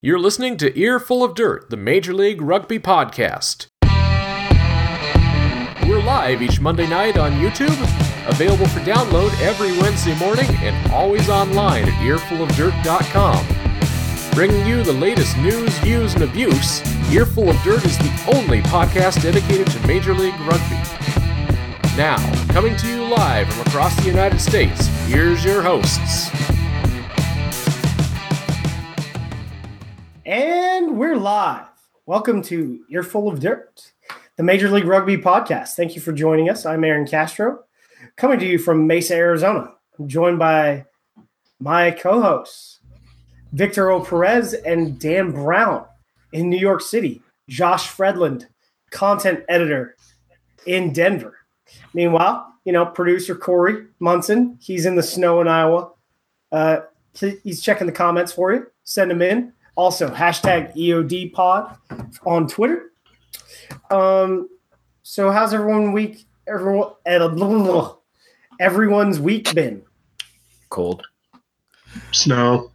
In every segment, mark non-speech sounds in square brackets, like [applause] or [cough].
You're listening to Earful of Dirt, the Major League Rugby podcast. We're live each Monday night on YouTube, available for download every Wednesday morning, and always online at earfulofdirt.com. Bringing you the latest news, views, and abuse, Earful of Dirt is the only podcast dedicated to Major League Rugby. Now, coming to you live from across the United States, here's your hosts. And we're live. Welcome to Earful of Dirt, the Major League Rugby podcast. Thank you for joining us. I'm Aaron Castro, coming to you from Mesa, Arizona. I'm joined by my co hosts, Victor O. Perez and Dan Brown in New York City, Josh Fredland, content editor in Denver. Meanwhile, you know, producer Corey Munson, he's in the snow in Iowa. Uh, he's checking the comments for you. Send them in. Also, hashtag EOD pod on Twitter. Um, so how's everyone week? Everyone, everyone's week been? Cold. Snow.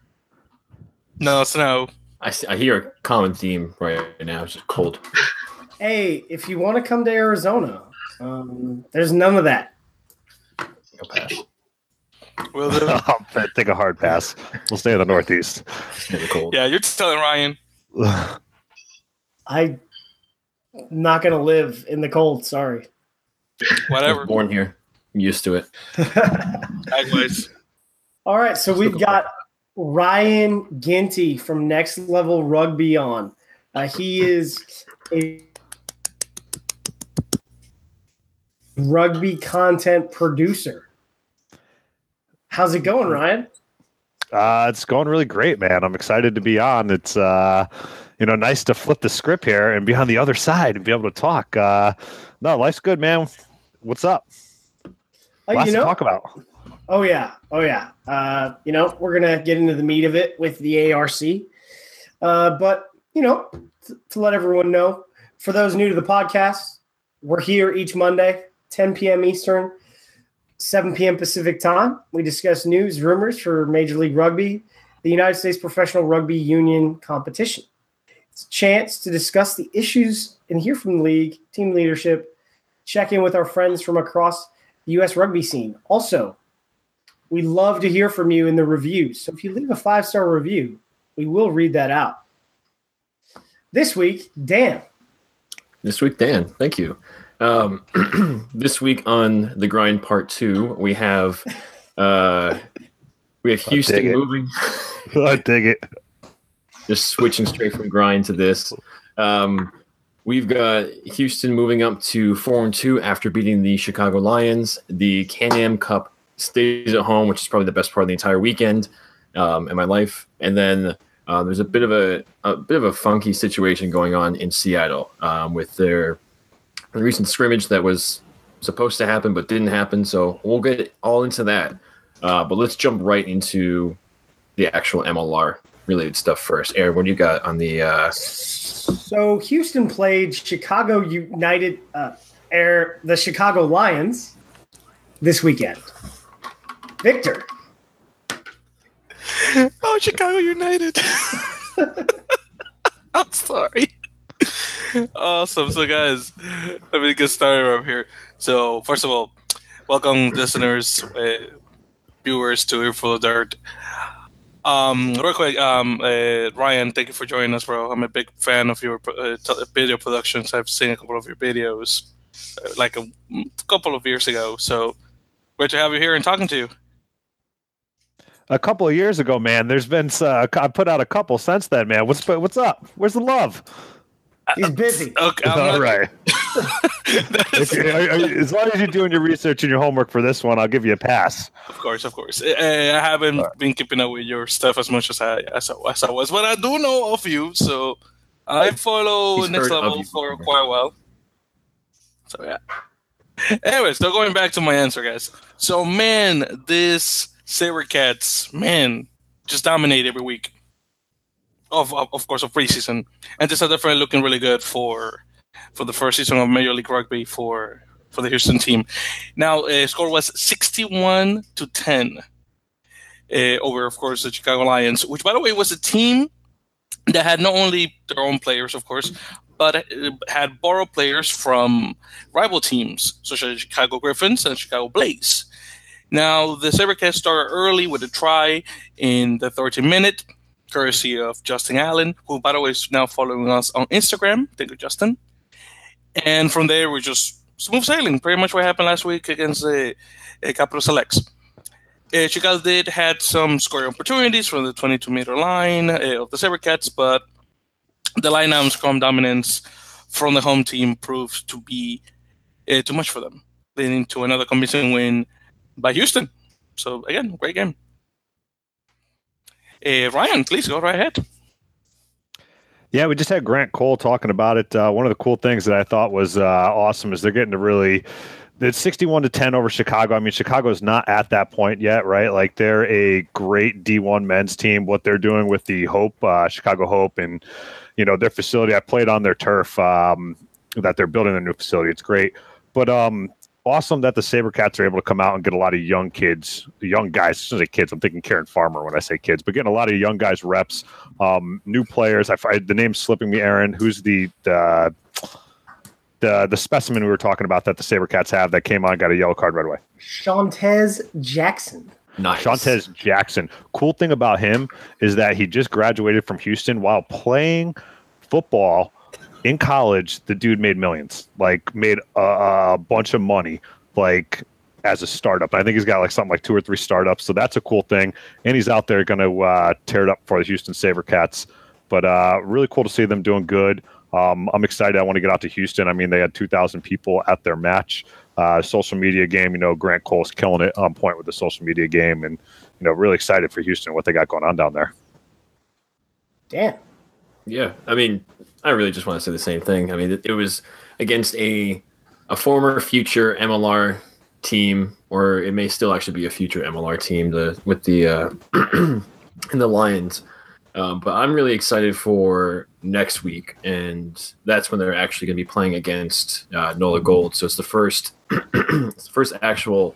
No, snow. I, see- I hear a common theme right now. It's just cold. Hey, if you want to come to Arizona, um, there's none of that. I'll pass. Will do. [laughs] I'll take a hard pass. We'll stay in the Northeast. Cold. yeah, you're just telling Ryan. I'm not gonna live in the cold. Sorry. I was Whatever. born here. I'm used to it. [laughs] Likewise. All right, so we've got Ryan Ginty from Next Level Rugby on. Uh, he is a rugby content producer. How's it going, Ryan? Uh, it's going really great, man. I'm excited to be on. It's uh, you know, nice to flip the script here and be on the other side and be able to talk. Uh, no, life's good, man. What's up? Uh, Lots you know, to talk about. Oh yeah, oh yeah. Uh, you know, we're gonna get into the meat of it with the ARC. Uh, but you know, t- to let everyone know, for those new to the podcast, we're here each Monday, 10 p.m. Eastern, 7 p.m. Pacific time. We discuss news, rumors for Major League Rugby, the United States Professional Rugby Union competition. It's a chance to discuss the issues and hear from the league, team leadership, check in with our friends from across the U.S. rugby scene. Also, we love to hear from you in the reviews. So if you leave a five star review, we will read that out. This week, Dan. This week, Dan, thank you. Um, [clears throat] this week on the grind part two, we have uh, we have [laughs] Houston moving. [laughs] I dig it. just switching straight from grind to this. Um, we've got Houston moving up to four and two after beating the Chicago Lions. The Can-Am Cup stays at home, which is probably the best part of the entire weekend um, in my life. And then uh, there's a bit of a, a bit of a funky situation going on in Seattle um, with their recent scrimmage that was supposed to happen but didn't happen. So we'll get all into that. Uh, but let's jump right into the actual MLR related stuff first. Aaron, what do you got on the? Uh, So Houston played Chicago United uh, Air the Chicago Lions this weekend. Victor. Oh, Chicago United. [laughs] [laughs] I'm sorry. Awesome. So, guys, let me get started up here. So, first of all, welcome, listeners, uh, viewers to Earful of Dirt. Um, real quick, um, uh, Ryan, thank you for joining us, bro. I'm a big fan of your uh, t- video productions. I've seen a couple of your videos, like a, couple of years ago. So, great to have you here and talking to you. A couple of years ago, man. There's been uh, I put out a couple since then, man. What's what's up? Where's the love? He's busy. [laughs] Okay, I'm All not- right. Okay, I- I- as long as you're doing your research and your homework for this one, I'll give you a pass. Of course, of course. Uh, I haven't been keeping up with your stuff as much as I as I, as I was, but I do know of you. So I follow He's Next Level you for quite a while. So yeah. Anyways, so going back to my answer, guys. So man, this Saber Cats, man, just dominate every week. Of, of of course of preseason, and this are definitely looking really good for for the first season of Major League Rugby for for the Houston team. Now, uh, score was 61 to 10 uh, over, of course, the Chicago Lions, which, by the way, was a team that had not only their own players, of course, but had borrowed players from rival teams such as the Chicago Griffins and Chicago Blaze. Now, the Sabercats started early with a try in the 30 minute, courtesy of Justin Allen, who, by the way, is now following us on Instagram. Thank you, Justin. And from there, we just smooth sailing. Pretty much what happened last week against the uh, Capital Selects. Uh, Chicago did had some scoring opportunities from the 22 meter line uh, of the Sabercats, but the line scrum dominance from the home team proved to be uh, too much for them, leading to another convincing win by Houston. So again, great game. Uh, Ryan, please go right ahead. Yeah, we just had Grant Cole talking about it. Uh, one of the cool things that I thought was uh, awesome is they're getting to really. It's 61 to 10 over Chicago. I mean, Chicago's not at that point yet, right? Like they're a great D1 men's team. What they're doing with the Hope, uh, Chicago Hope, and you know their facility. I played on their turf um, that they're building a new facility. It's great, but um, awesome that the Sabercats are able to come out and get a lot of young kids, young guys. As soon as I say kids, I'm thinking Karen Farmer when I say kids, but getting a lot of young guys reps, um, new players. I, I, the name's slipping me. Aaron, who's the the the the specimen we were talking about that the Sabercats have that came on got a yellow card right away. Shantez Jackson. Nice. Shantez Jackson. Cool thing about him is that he just graduated from Houston while playing football in college, the dude made millions, like made a, a bunch of money, like as a startup. I think he's got like something like two or three startups, so that's a cool thing. And he's out there going to uh, tear it up for the Houston SaberCats. But uh, really cool to see them doing good. Um, I'm excited. I want to get out to Houston. I mean, they had 2,000 people at their match. Uh, social media game, you know, Grant Cole's killing it on point with the social media game, and you know, really excited for Houston what they got going on down there. Damn. Yeah, I mean, I really just want to say the same thing. I mean, it, it was against a a former future MLR team, or it may still actually be a future MLR team. The with the uh, [clears throat] in the Lions. Um, but I'm really excited for next week, and that's when they're actually going to be playing against uh, Nola Gold. So it's the first, [clears throat] it's the first actual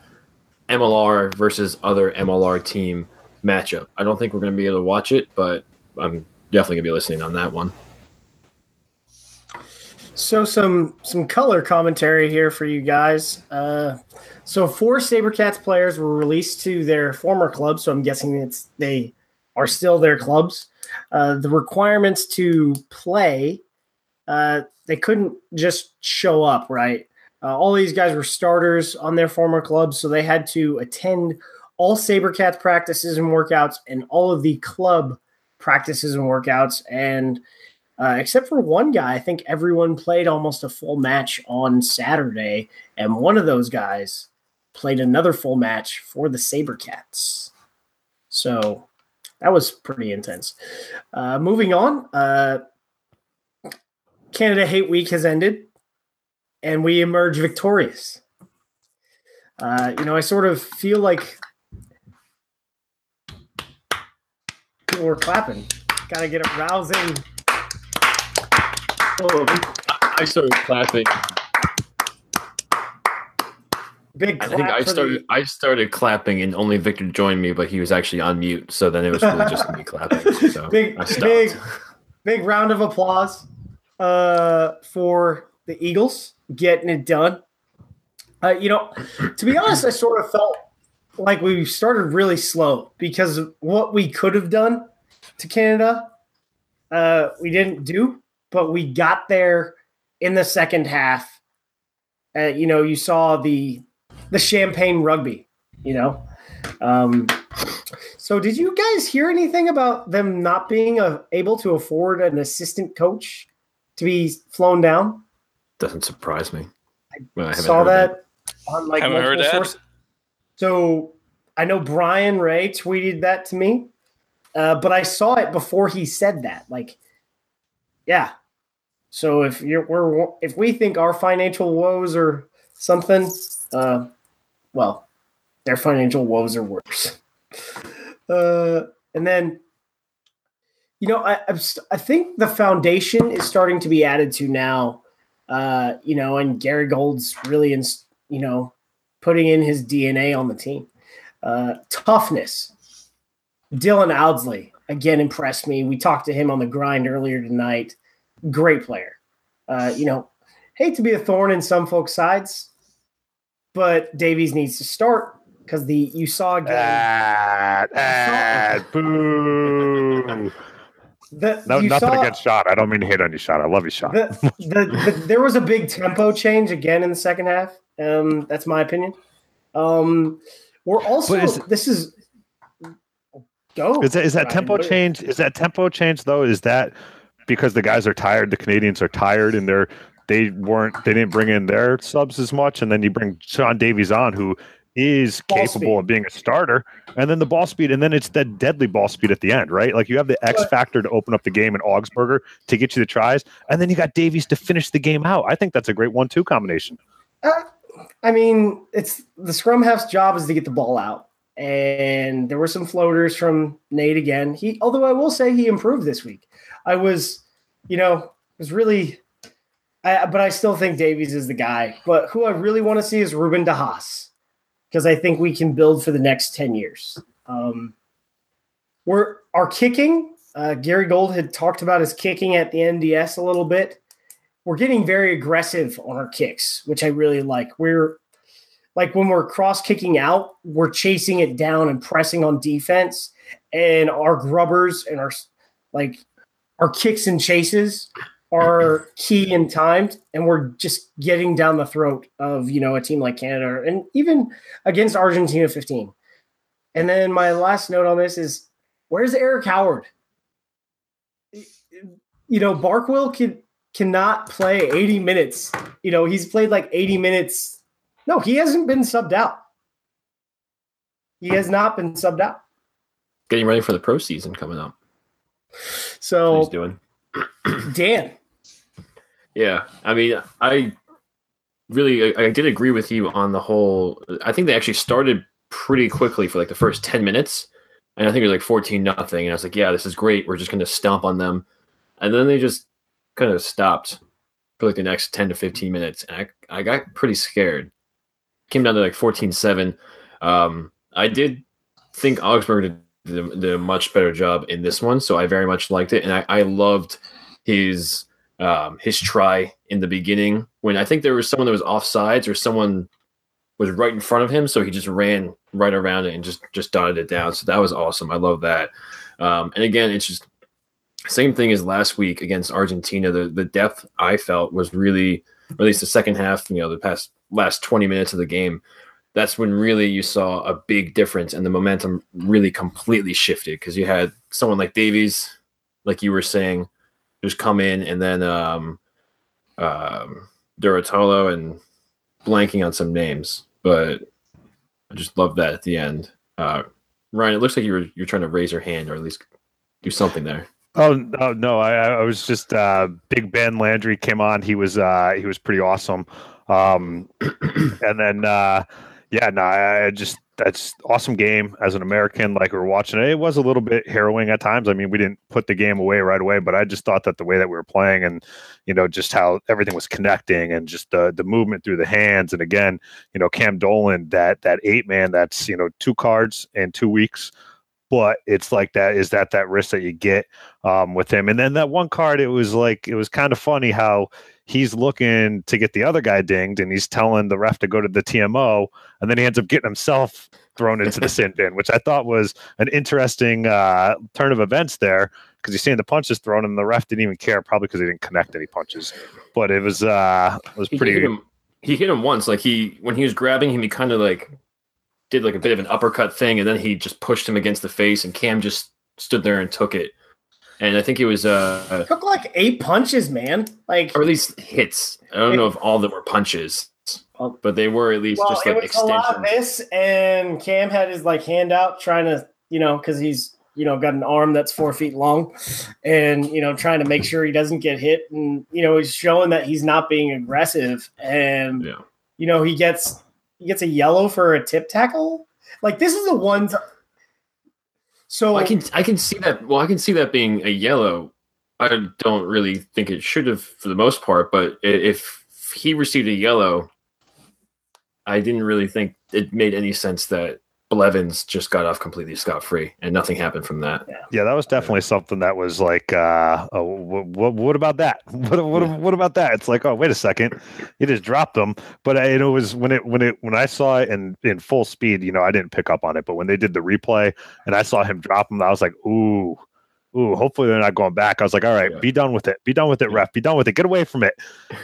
MLR versus other MLR team matchup. I don't think we're going to be able to watch it, but I'm definitely going to be listening on that one. So some some color commentary here for you guys. Uh, so four SaberCats players were released to their former clubs, so I'm guessing it's they are still their clubs. Uh, the requirements to play, uh, they couldn't just show up, right? Uh, all these guys were starters on their former clubs, so they had to attend all SaberCats practices and workouts and all of the club practices and workouts. And uh, except for one guy. I think everyone played almost a full match on Saturday, and one of those guys played another full match for the Sabercats. So that was pretty intense. Uh, moving on, uh, Canada Hate Week has ended, and we emerge victorious. Uh, you know, I sort of feel like people were clapping. Got to get a rousing Oh, I started clapping. Big I think I started. The... I started clapping, and only Victor joined me, but he was actually on mute. So then it was really just me clapping. So [laughs] big, big, big round of applause uh, for the Eagles getting it done. Uh, you know, to be honest, I sort of felt like we started really slow because what we could have done to Canada, uh, we didn't do but we got there in the second half. Uh, you know, you saw the the champagne rugby. You know, um, so did you guys hear anything about them not being uh, able to afford an assistant coach to be flown down? Doesn't surprise me. I, I saw that, that, on like haven't multiple sources. So I know Brian Ray tweeted that to me, uh, but I saw it before he said that. Like yeah. So if you're we're if we think our financial woes are something, uh, well, their financial woes are worse. [laughs] Uh, and then, you know, I I think the foundation is starting to be added to now. Uh, you know, and Gary Gold's really in, you know, putting in his DNA on the team. Uh, toughness. Dylan Audsley again impressed me. We talked to him on the grind earlier tonight. Great player. Uh, you know, hate to be a thorn in some folks' sides, but Davies needs to start because the you saw again. Ad, ad, boo. The, No, nothing saw- against shot. I don't mean to hate on you, shot. I love you, shot. the, [laughs] the, the, there was a big tempo change again in the second half. Um, that's my opinion. Um, we're also is- this is go. Is that is that tempo change? Is that tempo change though? Is that because the guys are tired? The Canadians are tired, and they're they weren't they didn't bring in their subs as much, and then you bring Shaun Davies on, who is Ball capable speed. of being a starter, and then the ball speed, and then it's that deadly ball speed at the end, right? Like you have the X factor to open up the game in Augspurger to get you the tries, and then you got Davies to finish the game out. I think that's a great one-two combination. Uh, I mean, it's the scrum half's job is to get the ball out. And there were some floaters from Nate again. He, although I will say he improved this week. I was, you know, was really, I, but I still think Davies is the guy. But who I really want to see is Ruben DeHaas because I think we can build for the next ten years. Um, we're our kicking. Uh, Gary Gold had talked about his kicking at the NDS a little bit we're getting very aggressive on our kicks, which I really like. We're like when we're cross kicking out, we're chasing it down and pressing on defense, and our grubbers and our like our kicks and chases are key and timed, and we're just getting down the throat of you know a team like Canada and even against Argentina 15. And then my last note on this is where's Eric Howard? You know, Barkwell can cannot play 80 minutes. You know, he's played like 80 minutes. No, he hasn't been subbed out. He has not been subbed out. Getting ready for the pro season coming up. So, he's doing. [clears throat] Dan, Yeah, I mean, I really, I, I did agree with you on the whole. I think they actually started pretty quickly for like the first ten minutes, and I think it was like fourteen nothing. And I was like, yeah, this is great. We're just going to stomp on them, and then they just kind of stopped for like the next ten to fifteen minutes, and I, I got pretty scared. Came down to like 14-7. Um, I did think Augsburg did, did, a much better job in this one, so I very much liked it, and I, I loved his um, his try in the beginning when I think there was someone that was offsides or someone was right in front of him, so he just ran right around it and just just dotted it down. So that was awesome. I love that. Um, and again, it's just same thing as last week against Argentina. The the depth I felt was really, or at least the second half. You know, the past last twenty minutes of the game. That's when really you saw a big difference and the momentum really completely shifted because you had someone like Davies, like you were saying, just come in and then um, um, Durutalo and blanking on some names, but I just love that at the end. Uh, Ryan, it looks like you were you're trying to raise your hand or at least do something there. Oh no, no! I, I was just uh, Big Ben Landry came on. He was uh, he was pretty awesome. Um, and then uh, yeah, no, I, just that's awesome game as an American. Like we're watching it, it was a little bit harrowing at times. I mean, we didn't put the game away right away, but I just thought that the way that we were playing and you know just how everything was connecting and just the the movement through the hands and again, you know, Cam Dolan that that eight man that's you know two cards in two weeks but it's like that is that that risk that you get um, with him and then that one card it was like it was kind of funny how he's looking to get the other guy dinged and he's telling the ref to go to the tmo and then he ends up getting himself thrown into the sin bin which i thought was an interesting uh, turn of events there because he's seeing the punches thrown and the ref didn't even care probably because he didn't connect any punches but it was uh it was He pretty hit him. He hit him once. Like he when he was grabbing him, he kind of like did like a bit of an uppercut thing, and then he just pushed him against the face, and Cam just stood there and took it. And I think it was uh, took like eight punches, man. Like or at least hits. I don't know if all of them were punches, but they were at least well, just it like was a lot of extensions. this, and Cam had his like hand out trying to, you know, because he's you know got an arm that's four feet long, and you know trying to make sure he doesn't get hit, and you know he's showing that he's not being aggressive, and Yeah. you know he gets he gets a yellow for a tip tackle. Like this is the one. T- so I can I can see that. Well, I can see that being a yellow. I don't really think it should have for the most part, but if he received a yellow, I didn't really think it made any sense that Blevins just got off completely scot free, and nothing happened from that. Yeah, that was definitely something that was like, uh, oh, what, what about that? [laughs] What, what, Yeah. what about that? It's like, oh, wait a second, you just dropped them. But I, it was when it when it when I saw it in in full speed, you know, I didn't pick up on it. But when they did the replay and I saw him drop them, I was like, ooh. Ooh, hopefully they're not going back. I was like, all right, Yeah. be done with it. Be done with it, ref. Be done with it. Get away from it.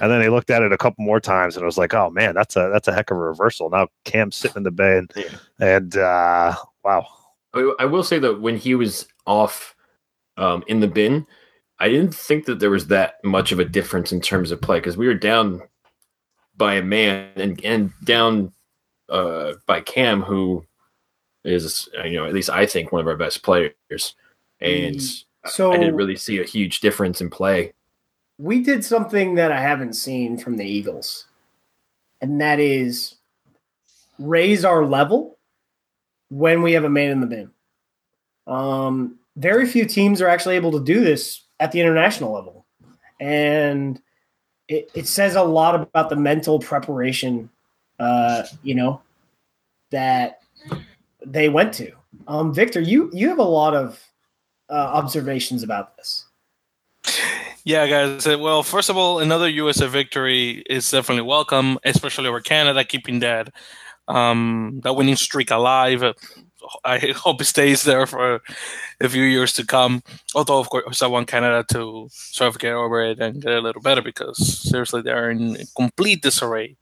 And then they looked at it a couple more times and I was like, oh man, that's a that's a heck of a reversal. Now Cam's sitting in the bed Yeah. and uh wow. I, will say that when he was off um, in the bin, I didn't think that there was that much of a difference in terms of play because we were down by a man and and down uh, by Cam, who is you know at least I think one of our best players, and So I didn't really see a huge difference in play. we did something that I haven't seen from the Eagles, and that is raise our level when we have a man in the bin. Um, very few teams are actually able to do this at the international level, and it, it says a lot about the mental preparation, uh, you know, that they went to. Um, Victor, you you have a lot of uh, observations about this. Yeah, guys. uh, Well, first of all, another USA victory is definitely welcome, especially over Canada, keeping that um, that winning streak alive. I hope it stays there for a few years to come. Although, of course, I want Canada to sort of get over it and get a little better because seriously, they're in complete disarray.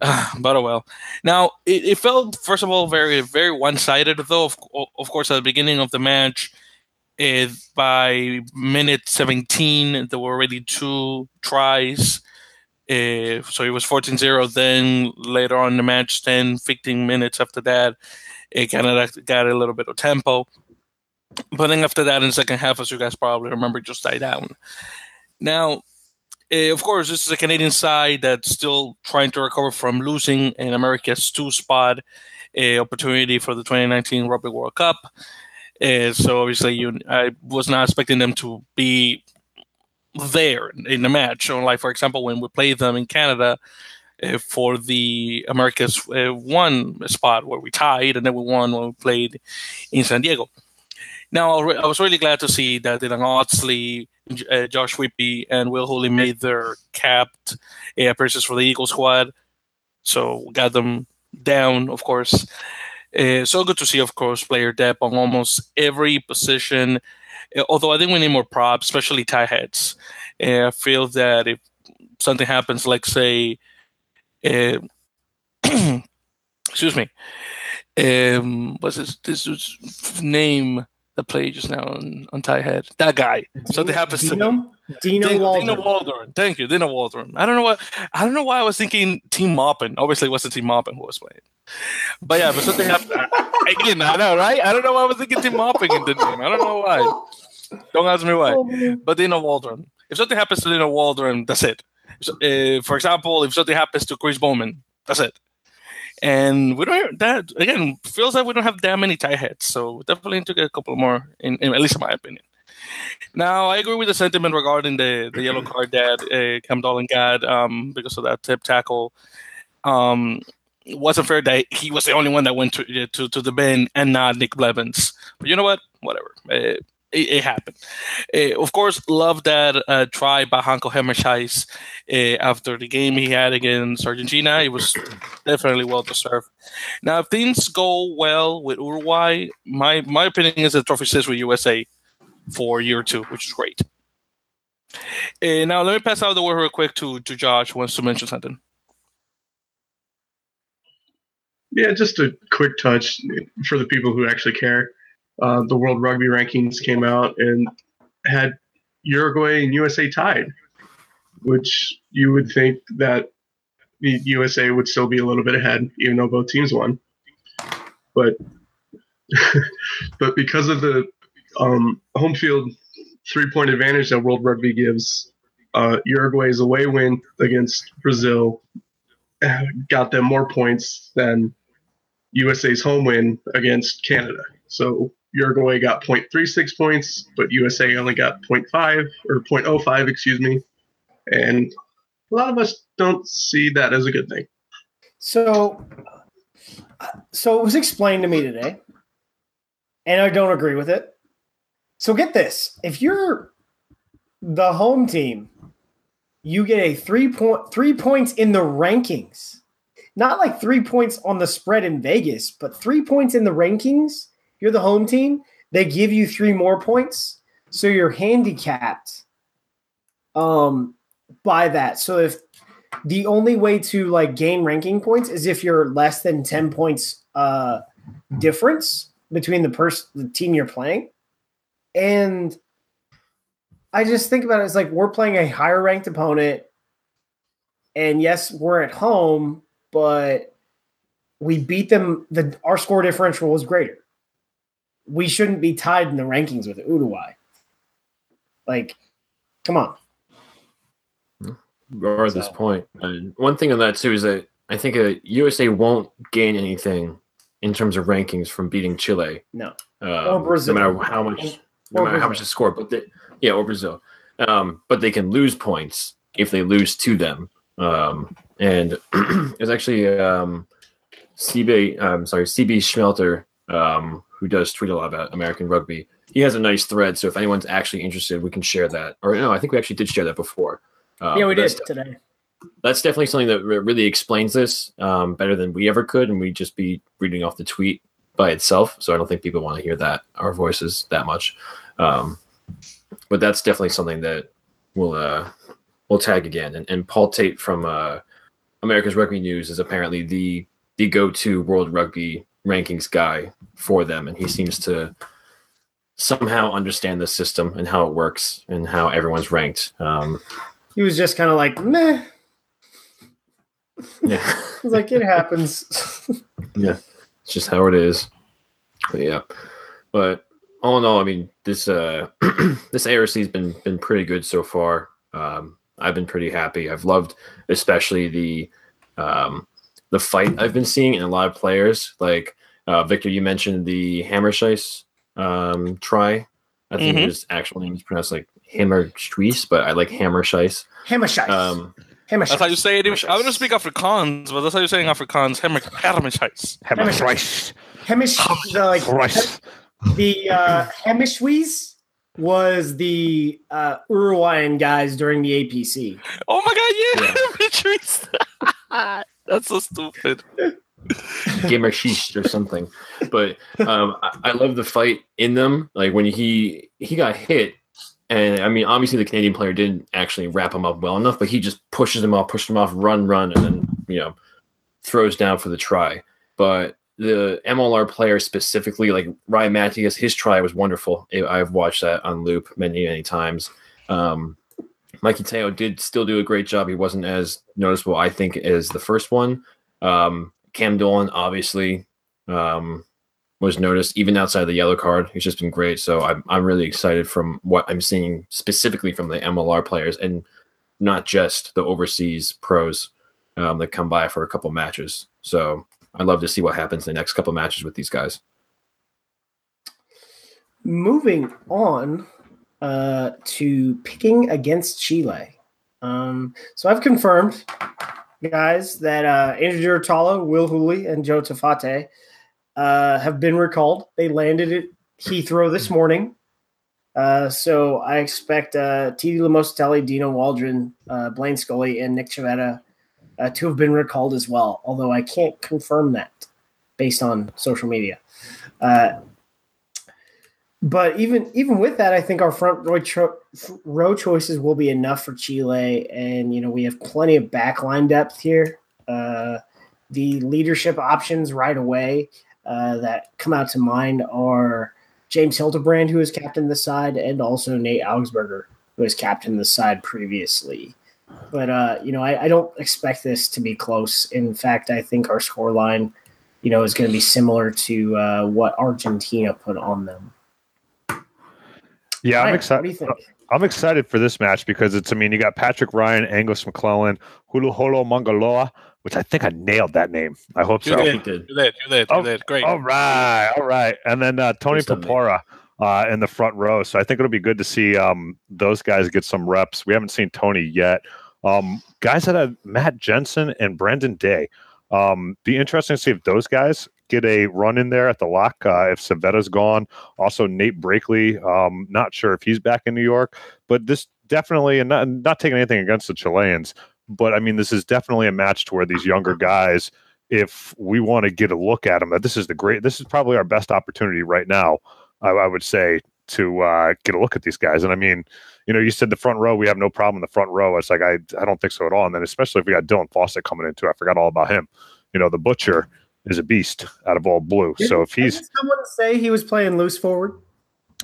Uh, [sighs] but oh well. Now it, it felt first of all very very one sided though. Of, of course, at the beginning of the match, it, by minute 17, there were already two tries. Uh, so it was 14 0. Then later on in the match, 10, 15 minutes after that, it kind of got a little bit of tempo. But then after that, in the second half, as you guys probably remember, just died down. Now, uh, of course, this is a Canadian side that's still trying to recover from losing in America's two spot uh, opportunity for the 2019 Rugby World Cup. Uh, so obviously, you, I was not expecting them to be there in the match. So, like for example, when we played them in Canada uh, for the Americas uh, one spot where we tied, and then we won when we played in San Diego. Now, I was really glad to see that Dylan Audsley, uh, Josh Whippy, and Will Hooley made their capped appearances for the Eagle squad. So got them down, of course. Uh, so good to see, of course, player depth on almost every position. Uh, although I think we need more props, especially tie heads. Uh, I feel that if something happens, like say, uh, [clears throat] excuse me, um, what's this, this dude's name that played just now on, on tie head? That guy. Something happens to Dino, Dino, Waldren. Waldren. Thank you, Dino Waldren. I don't know what I don't know why I was thinking Team Moppin. Obviously, it wasn't Team Moppin who was playing. But yeah, but something [laughs] happened. Again, I know, right? I don't know why I was thinking Team Moppin in the name. I don't know why. Don't ask me why. Oh. But Dino Waldren. If something happens to Dino Waldren, that's it. Uh, for example, if something happens to Chris Baumann, that's it. And we don't that again feels like we don't have that many tie heads, so definitely need to get a couple more, in, in at least in my opinion. Now, I agree with the sentiment regarding the, the yellow card that uh, Cam Dolan got um, because of that tip tackle. Um, it wasn't fair that he was the only one that went to to, to the bin and not Nick Blevins. But you know what? Whatever. Uh, it, it happened. Uh, of course, love that uh, try by Hanko Hemmerscheis uh, after the game he had against Argentina. It was definitely well deserved. Now, if things go well with Uruguay, my my opinion is the trophy sits with USA for year two, which is great. Uh, now, let me pass out the word real quick to, to Josh who wants to mention something. Yeah, just a quick touch for the people who actually care. Uh, the World Rugby rankings came out and had Uruguay and USA tied, which you would think that the USA would still be a little bit ahead, even though both teams won. But [laughs] but because of the um, home field three point advantage that World Rugby gives, uh, Uruguay's away win against Brazil uh, got them more points than USA's home win against Canada. So Uruguay got 0.36 points, but USA only got 0.5 or 0.05, excuse me. And a lot of us don't see that as a good thing. So So it was explained to me today, and I don't agree with it. So get this: if you're the home team, you get a three point three points in the rankings. Not like three points on the spread in Vegas, but three points in the rankings. You're the home team. They give you three more points, so you're handicapped um, by that. So if the only way to like gain ranking points is if you're less than 10 points uh difference between the person the team you're playing and i just think about it as like we're playing a higher ranked opponent and yes we're at home but we beat them the our score differential was greater we shouldn't be tied in the rankings with uruguay like come on or at this point. And one thing on that too is that I think uh, USA won't gain anything in terms of rankings from beating Chile. no Um. No matter how much, no Or matter how much the score, but they, yeah, or Brazil. Um, but they can lose points if they lose to them. Um, and [clears throat] it's actually um, CB, um, sorry, CB Schmelter, um, who does tweet a lot about American rugby. He has a nice thread, so if anyone's actually interested, we can share that. Or no, I think we actually did share that before. Um, yeah we did today that's definitely something that really explains this um, better than we ever could, and we'd just be reading off the tweet by itself. So I don't think people want to hear that our voices that much. Um, but that's definitely something that we'll uh, we'll tag again. And, and Paul Tate from uh, America's Rugby News is apparently the the go to World Rugby rankings guy for them, and he seems to somehow understand the system and how it works and how everyone's ranked. Um, he was just kind of like meh yeah. [laughs] Like, it happens. Yeah, [laughs] it's just how it is. But yeah, but all in all, I mean, this uh, [clears throat] this ARC has been been pretty good so far. Um, I've been pretty happy. I've loved, especially the um, the fight I've been seeing in a lot of players. Like uh, Victor, you mentioned the Hammershice um, try. I think Mhm. his actual name is pronounced like Hammerschweiss, but I like Hammer Hammershice. Hammerscheiss. Um, Hammerscheiss. That's how you say it. in- I'm gonna speak Afrikaans, but that's how you say it in Afrikaans. Hammer, Hermenscheiss. Hammer thrice, Hamish, the, like, thrice. the uh, Hamishwees was the uh, Uruguayan guys during the APC. Oh my god, yeah, Patrice. [laughs] [laughs] That's so stupid. gamer sheesh or something. But um, I, I love the fight in them. Like when he he got hit, and I mean, obviously the Canadian player didn't actually wrap him up well enough, but he just pushes him off, pushes him off, run, run, and then you know throws down for the try. But the MLR player specifically, like Ryan Matyas, his try was wonderful. I've watched that on loop many, many times. Um, Mikey Teo did still do a great job. He wasn't as noticeable, I think, as the first one. Um, Cam Dolan obviously um, was noticed even outside of the yellow card. He's just been great. So I'm I'm really excited from what I'm seeing specifically from the MLR players and not just the overseas pros um, that come by for a couple matches. So I'd love to see what happens in the next couple matches with these guys. Moving on uh, to picking against Chile. Um, so I've confirmed, guys, that uh, Andrew Durutalo, Will Hooley, and Joe Taufete'e uh, have been recalled. They landed at Heathrow this morning. Uh, so I expect uh, Titi Lamositele, Dino Waldren, uh, Blaine Scully, and Nick Civetta uh, to have been recalled as well, although I can't confirm that based on social media. Uh, but even even with that, I think our front row, cho- row choices will be enough for Chile, and you know we have plenty of backline depth here. The leadership options right away uh, that come out to mind are James Hilterbrand, who has captained the side, and also Nate Augspurger, who has captained the side previously. But uh, you know, I, I don't expect this to be close. In fact, I think our scoreline, you know, is going to be similar to uh, what Argentina put on them. Yeah, I'm excited. What do you think? I'm excited for this match because it's. I mean, you got Patrick Ryan, Angus MacLellan, Hulu Holo Mangaloa, which I think I nailed that name. I hope You so. did. He did. You did. You did. You Oh, did. Great. All right, all right, and then uh, Tony Good. Purpura uh, in the front row. So I think it'll be good to see um, those guys get some reps. We haven't seen Tony yet. Um, guys that have Matt Jensen and Brandon Day. Um, be interesting to see if those guys get a run in there at the lock. Uh, if Civetta's gone, also Nate Brakeley. Um, not sure if he's back in New York, but this definitely, and not, not taking anything against the Chileans, but I mean, this is definitely a match to where these younger guys, if we want to get a look at them, that this is the great, this is probably our best opportunity right now. I, I would say to uh, get a look at these guys. And I mean, you know, you said the front row, we have no problem in the front row. It's like, I, I don't think so at all. And then especially if we got Dylan Fawcett coming in too, I forgot all about him. You know, the butcher is a beast out of all blue. Didn't- so if he's, someone say he was playing loose forward.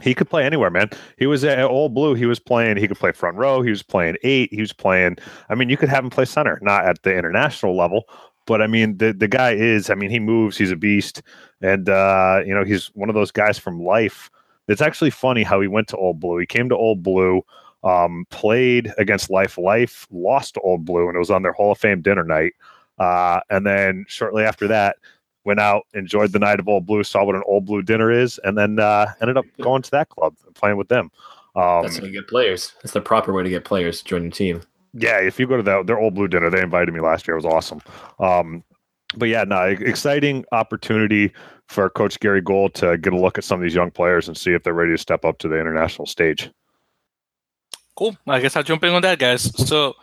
He could play anywhere, man. He was at Old Blue. He was playing. He could play front row. He was playing eight. He was playing. I mean, you could have him play center, not at the international level, but I mean, the the guy is. I mean, he moves. He's a beast, and uh, you know, he's one of those guys from life. It's actually funny how he went to Old Blue. He came to Old Blue, um, played against Life. Life lost to Old Blue, and it was on their Hall of Fame dinner night. Uh, and then shortly after that, went out, enjoyed the night of Old Blue, saw what an Old Blue dinner is, and then uh, ended up going to that club and playing with them. Um, That's how you get players. That's the proper way to get players to join your team. yeah, if you go to that, their Old Blue dinner, they invited me last year. It was awesome. Um, but yeah, no, exciting opportunity for Coach Gary Gold to get a look at some of these young players and see if they're ready to step up to the international stage. Cool. I guess I'll jump in on that, guys. So,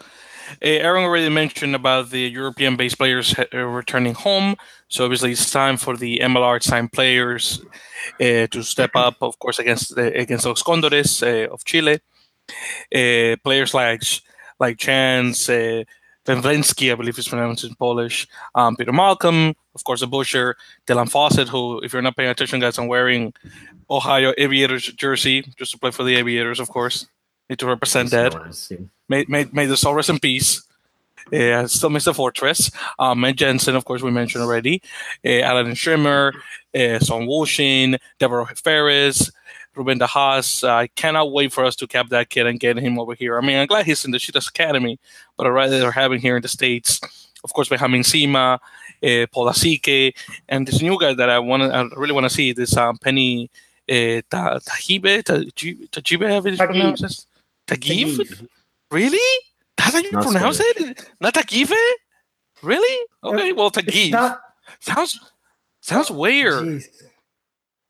Aaron already mentioned about the European-based players uh, returning home. So obviously, it's time for the MLR signed players uh, to step up. Of course, against uh, against los Condores uh, of Chile. Uh, players like like Chance, uh, I believe it's pronounced in Polish. Um, Peter Malcolm, of course, the Butcher, Dylan Fawcett, who, if you're not paying attention, guys, I'm wearing Ohio Aviators jersey just to play for the Aviators, of course. Need to represent that. May, may, may the soul rest in peace. Uh, still Mr. Fortress. Um, and Jensen, of course, we mentioned already. Uh, Alan Schrimmer, uh, Son Wushin, Deborah Ferris, Ruben De Haas. I cannot wait for us to cap that kid and get him over here. I mean, I'm glad he's in the Cheetahs Academy, but I'd rather have him here in the States. Of course, Benjamin Cima, uh, Paul Asike, and this new guy that I want I really want to see, this um, Penny uh, Ta- Tajibe, Tajibe, Tajibe, how do you pronounce this? Tagiv? Really? That's how you Not pronounce Spanish. it? Not Tagive? Really? Okay, well, It's Tagiv. not. Sounds sounds weird. Jeez.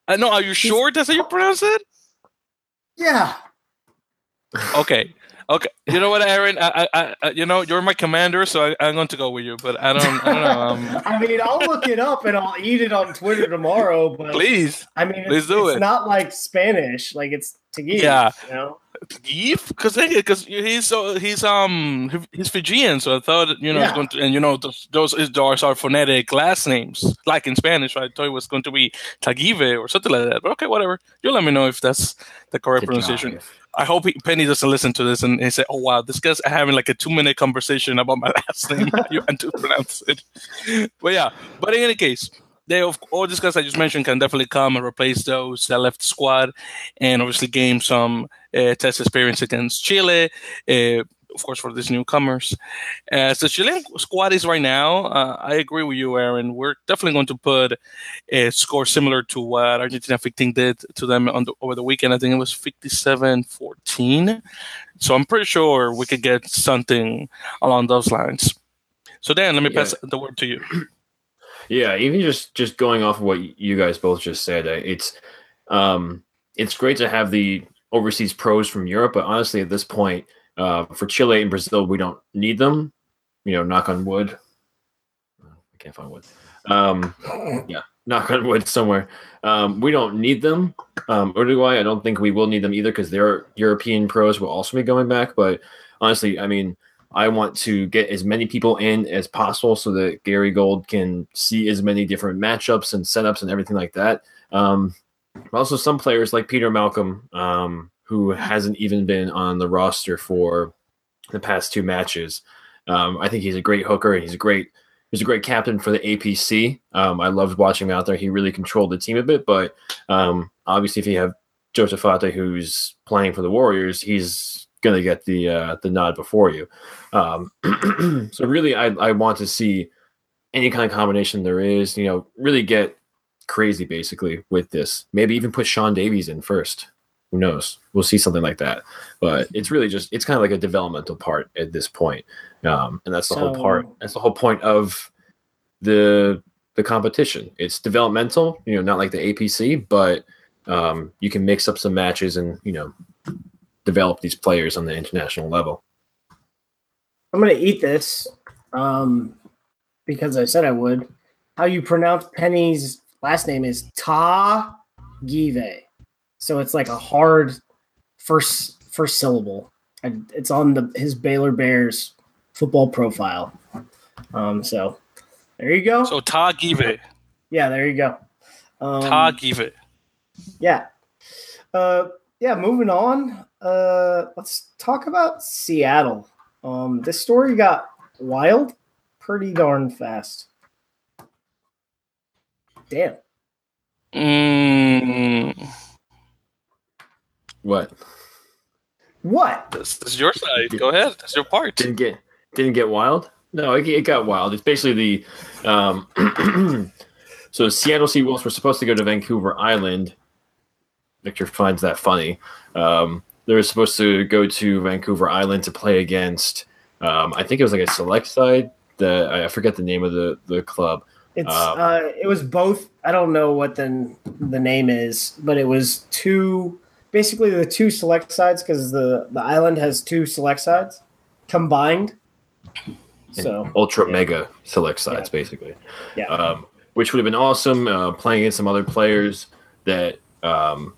Uh, no, are you sure that's how you pronounce it? Yeah. Okay. Okay. You know what, Aaron? I, I, I you know, you're my commander, so I, I'm going to go with you. But I don't, I don't know. Um, [laughs] I mean, I'll look it up and I'll eat it on Twitter tomorrow. But please, I mean, please it's, do it's it. not like Spanish. Like it's Taguig. Yeah. You know? Tagiv, because because he's so he's um he's Fijian, so I thought you know Yeah. going to, and you know those those, those are phonetic last names, like in Spanish. I thought it was going to be Tagive or something like that. But okay, whatever. You let me know if that's the correct pronunciation. I hope he, Penny doesn't listen to this and he say, "Oh wow, this guy's having like a two minute conversation about my [laughs] last name. How you want to [laughs] pronounce it?" But yeah, but in any case, they of all these guys I just mentioned can definitely come and replace those that left the squad, and obviously gain some uh, test experience against Chile. Uh, of course, for these newcomers. As the Chilean squad is right now, uh, I agree with you, Aaron. We're definitely going to put a score similar to what Argentina 15 did to them on the, over the weekend. I think it was 57 14. So I'm pretty sure we could get something along those lines. So, Dan, let me pass the word to you. Yeah, even just just going off of what you guys both just said, uh, it's um, it's great to have the overseas pros from Europe, but honestly, at this point, uh, for Chile and Brazil, we don't need them. You know, knock on wood. I can't find wood. Um, yeah, knock on wood somewhere. Um, we don't need them. Um, Uruguay, I don't think we will need them either because their European pros will also be going back. But honestly, I mean, I want to get as many people in as possible so that Gary Gold can see as many different matchups and setups and everything like that. Um, also, some players like Peter Malcolm, um, who hasn't even been on the roster for the past two matches. Um, I think he's a great hooker. He's a great he's a great captain for the APC. Um, I loved watching him out there. He really controlled the team a bit, but um, obviously, if you have Joseph Fate who's playing for the Warriors, he's going to get the uh, the nod before you. Um, [clears throat] so really, I I want to see any kind of combination there is. You know, really get crazy basically with this. Maybe even put Shaun Davies in first. Who knows? We'll see something like that. But it's really just it's kind of like a developmental part at this point, um, and that's the whole part. That's the whole point of the the competition. It's developmental, you know, not like the APC, but um, you can mix up some matches and you know develop these players on the international level. I'm gonna eat this um, because I said I would. How you pronounce Penny's last name is Ta Give. So it's like a hard first first syllable. And It's on the his Baylor Bears football profile. Um, so there you go. So Ta Give. yeah, there you go. Um, Ta Give. yeah. Uh, yeah, moving on. Uh, let's talk about Seattle. Um, this story got wild pretty darn fast. Damn. Mm, What What? this, this is your side. Go ahead. That's your part. didn't get didn't get wild? No, it, it got wild. It's basically the um, [clears throat] so Seattle Seawolves were supposed to go to Vancouver Island. Victor finds that funny. Um, they were supposed to go to Vancouver Island to play against. Um, I think it was like a select side. I forget the name of the the club. It's Um, uh, it was both. I don't know what the the name is, but it was two. Basically, the two select sides because the the island has two select sides combined. So ultra mega select sides, basically. yeah, um, which would have been awesome. Uh, playing against some other players that um,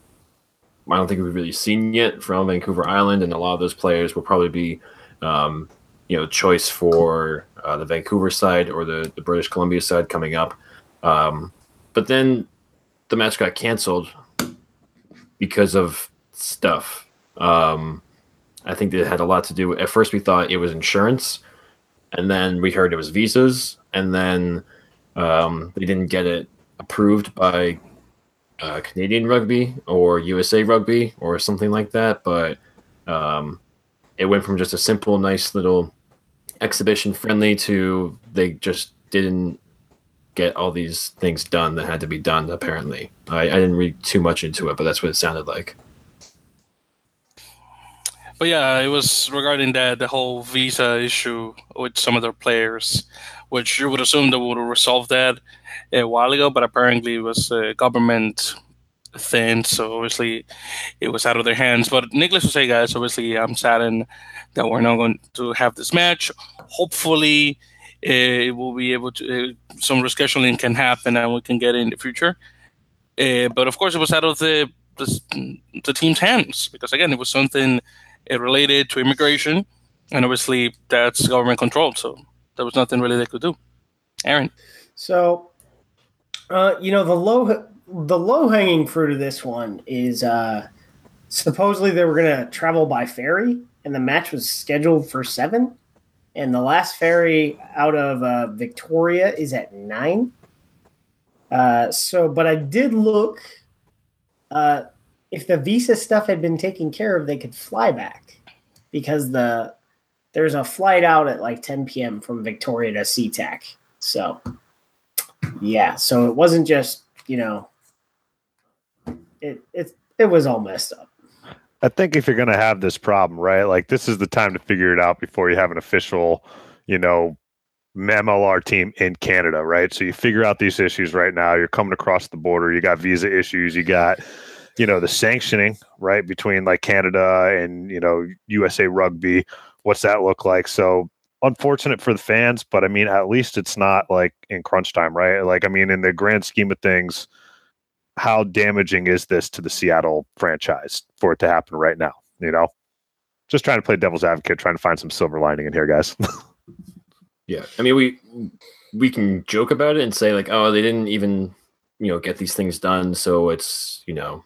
I don't think we've really seen yet from Vancouver Island, and a lot of those players will probably be, um, you know, choice for uh, the Vancouver side or the, the British Columbia side coming up. Um, but then the match got canceled because of stuff. Um, I think it had a lot to do. At first, we thought it was insurance, and then we heard it was visas, and then um, they didn't get it approved by uh, Canadian Rugby or USA Rugby or something like that. But um, it went from just a simple, nice little exhibition friendly to they just didn't get all these things done that had to be done. Apparently, I, I didn't read too much into it, but that's what it sounded like. But yeah, it was regarding that the whole visa issue with some of their players, which you would assume they would have resolved that a while ago, but apparently it was a government thing, so obviously it was out of their hands. But needless to say, guys, obviously I'm saddened that we're not going to have this match. Hopefully, uh, it will be able to uh, some rescheduling can happen and we can get it in the future. Uh, but of course, it was out of the the, the team's hands because again, it was something related to immigration, and obviously that's government controlled. So there was nothing really they could do. Aaron, So, uh, you know, the low the low hanging fruit of this one is uh, supposedly they were going to travel by ferry, and the match was scheduled for seven, and the last ferry out of uh, Victoria is at nine. Uh, so, but I did look. Uh, if the visa stuff had been taken care of, they could fly back because the there's a flight out at like 10 p.m. from Victoria to SeaTac. So, yeah, so it wasn't just you know, it it it was all messed up. I think if you're going to have this problem, right, like this is the time to figure it out before you have an official, you know, MLR team in Canada, right? So you figure out these issues right now. You're coming across the border. You got visa issues. You got, you know, the sanctioning, right, between like Canada and, you know, USA Rugby. What's that look like? So unfortunate for the fans, but I mean, at least it's not like in crunch time, right? Like, I mean, in the grand scheme of things, how damaging is this to the Seattle franchise for it to happen right now? You know, just trying to play devil's advocate, trying to find some silver lining in here, guys. [laughs] Yeah, I mean we we can joke about it and say like, oh, they didn't even you know get these things done, so it's you know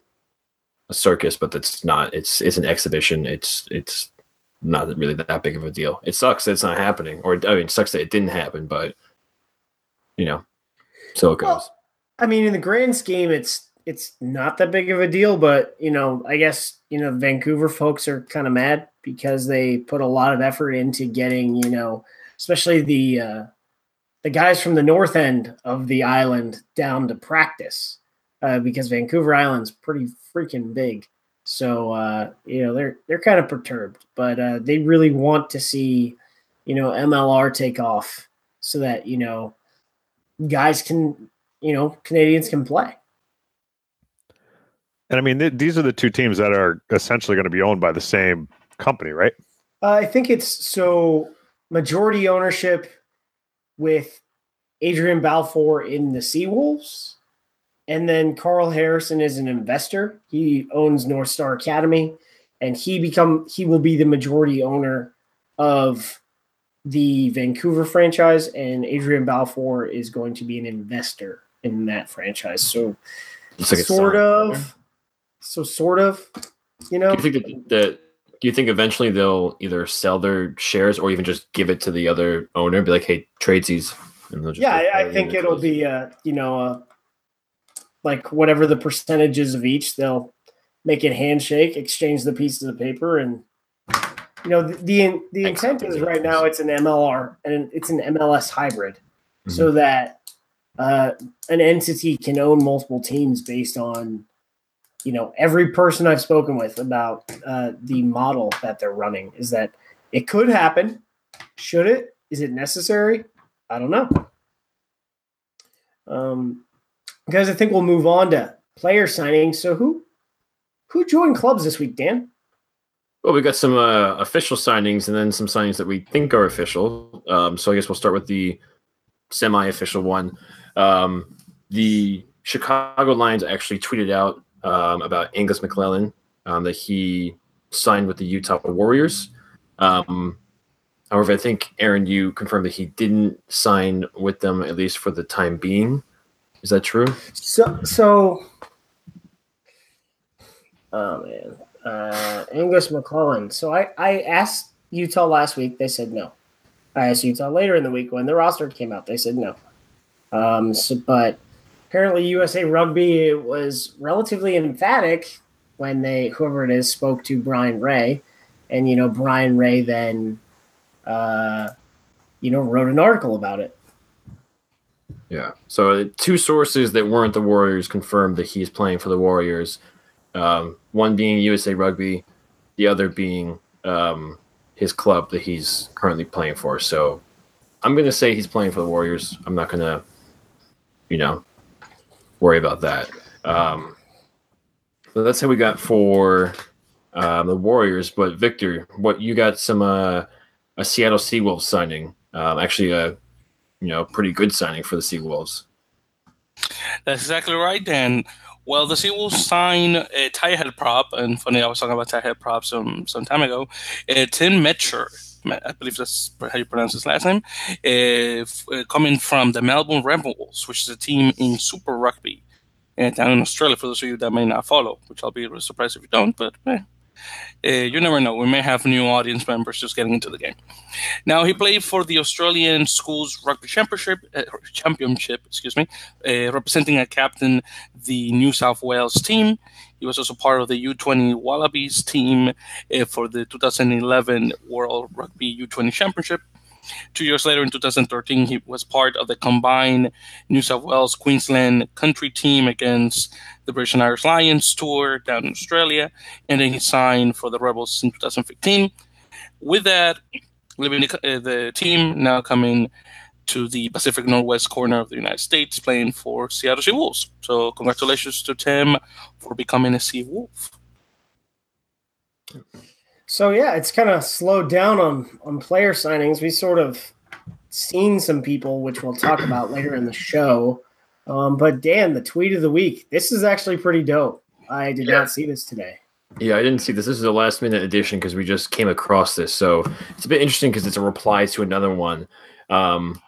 a circus, but that's not. It's it's an exhibition. It's it's not really that big of a deal. It sucks that it's not happening, or I mean, it sucks that it didn't happen, but you know, so it goes. Well, I mean, in the grand scheme, it's it's not that big of a deal, but you know, I guess you know, Vancouver folks are kind of mad because they put a lot of effort into getting you know, especially the uh, the guys from the north end of the island down to practice uh, because Vancouver Island's pretty freaking big. So uh, you know they're they're kind of perturbed, but uh, they really want to see you know MLR take off so that you know guys can, you know, Canadians can play. And I mean, th- these are the two teams that are essentially going to be owned by the same company, right? Uh, I think it's so majority ownership with Adrian Balfour in the Seawolves. And then Carl Harrison is an investor. He owns North Star Academy and he become he will be the majority owner of the Vancouver franchise and Adrian Balfour is going to be an investor in that franchise. So like sort of so sort of you know Do you think that, that do you think eventually they'll either sell their shares or even just give it to the other owner? Be like, hey, trade these. And just yeah I, I think it'll be uh you know uh like whatever the percentages of each they'll make it handshake exchange the pieces of paper and you know the the, the intent is right now it's an mlr and it's an mls hybrid. So that uh an entity can own multiple teams based on you know every person i've spoken with about uh the model that they're running. Is that it could happen? Should it? Is it necessary? I don't know. Um, guys, I think we'll move on to player signings. So who who joined clubs this week, Dan? Well, we got some uh, official signings and then some signings that we think are official. Um, so I guess we'll start with the semi-official one. Um, the Chicago Lions actually tweeted out um, about Angus MacLellan um, that he signed with the Utah Warriors. Um, however, I think Aaron, you confirmed that he didn't sign with them at least for the time being. Is that true? So so oh man. Uh Angus MacLellan. So I, I asked Utah last week, they said no. I asked Utah later in the week when the roster came out, they said no. Um so but apparently USA Rugby was relatively emphatic when they whoever it is spoke to Brian Ray. And you know, Brian Ray then uh you know, wrote an article about it. Yeah. So uh, two sources that weren't the Warriors confirmed that he's playing for the Warriors. Um, one being USA Rugby, the other being um, his club that he's currently playing for. So I'm going to say he's playing for the Warriors. I'm not going to, you know, worry about that. Um, so that's how we got for uh, the Warriors. But Victor, what you got some uh, a Seattle Seawolves signing? Um, actually, a you know pretty good signing for the Seawolves. That's exactly right, Dan. Well, the Seawolves sign a tighthead prop, and funny, I was talking about tighthead props some some time ago. Uh, Tim Metcher, I believe that's how you pronounce his last name, uh, uh, coming from the Melbourne Rebels, which is a team in Super Rugby uh, down in Australia. For those of you that may not follow, which I'll be surprised if you don't, but eh, uh, you never know. We may have new audience members just getting into the game. Now he played for the Australian Schools Rugby Championship, uh, championship, excuse me, uh, representing a captain the New South Wales team. He was also part of the U20 Wallabies team uh, for the 2011 World Rugby U20 Championship. Two years later, in 2013, he was part of the combined New South Wales Queensland country team against the British and Irish Lions tour down in Australia, and then he signed for the Rebels in 2015. With that, leaving the, uh, the team now coming to the Pacific Northwest corner of the United States, playing for Seattle Seawolves. So, congratulations to Tim for becoming a Seawolf. So yeah, it's kind of slowed down on on player signings. We sort of seen some people, which we'll talk about later in the show. Um, but Dan, the tweet of the week. This is actually pretty dope. I did Yeah. not see this today. Yeah, I didn't see this. This is a last minute addition because we just came across this. So it's a bit interesting because it's a reply to another one. Um,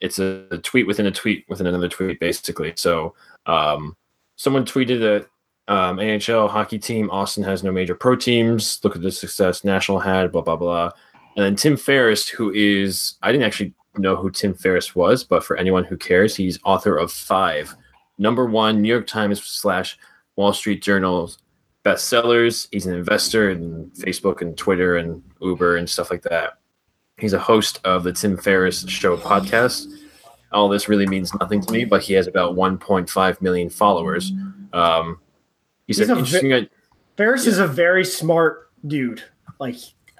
it's a, a tweet within a tweet within another tweet, basically. So um, someone tweeted that um, NHL hockey team Austin has no major pro teams. Look at the success Nashville had. Blah blah blah. And then Tim Ferriss, who is I didn't actually know who Tim Ferriss was, but for anyone who cares, he's author of five number one New York Times slash Wall Street Journal's bestsellers. He's an investor in Facebook and Twitter and Uber and stuff like that. He's a host of the Tim Ferriss Show podcast. All this really means nothing to me, but he has about 1.5 million followers. Um, he He's said, a ve- interesting. Ferriss is a very smart dude. Like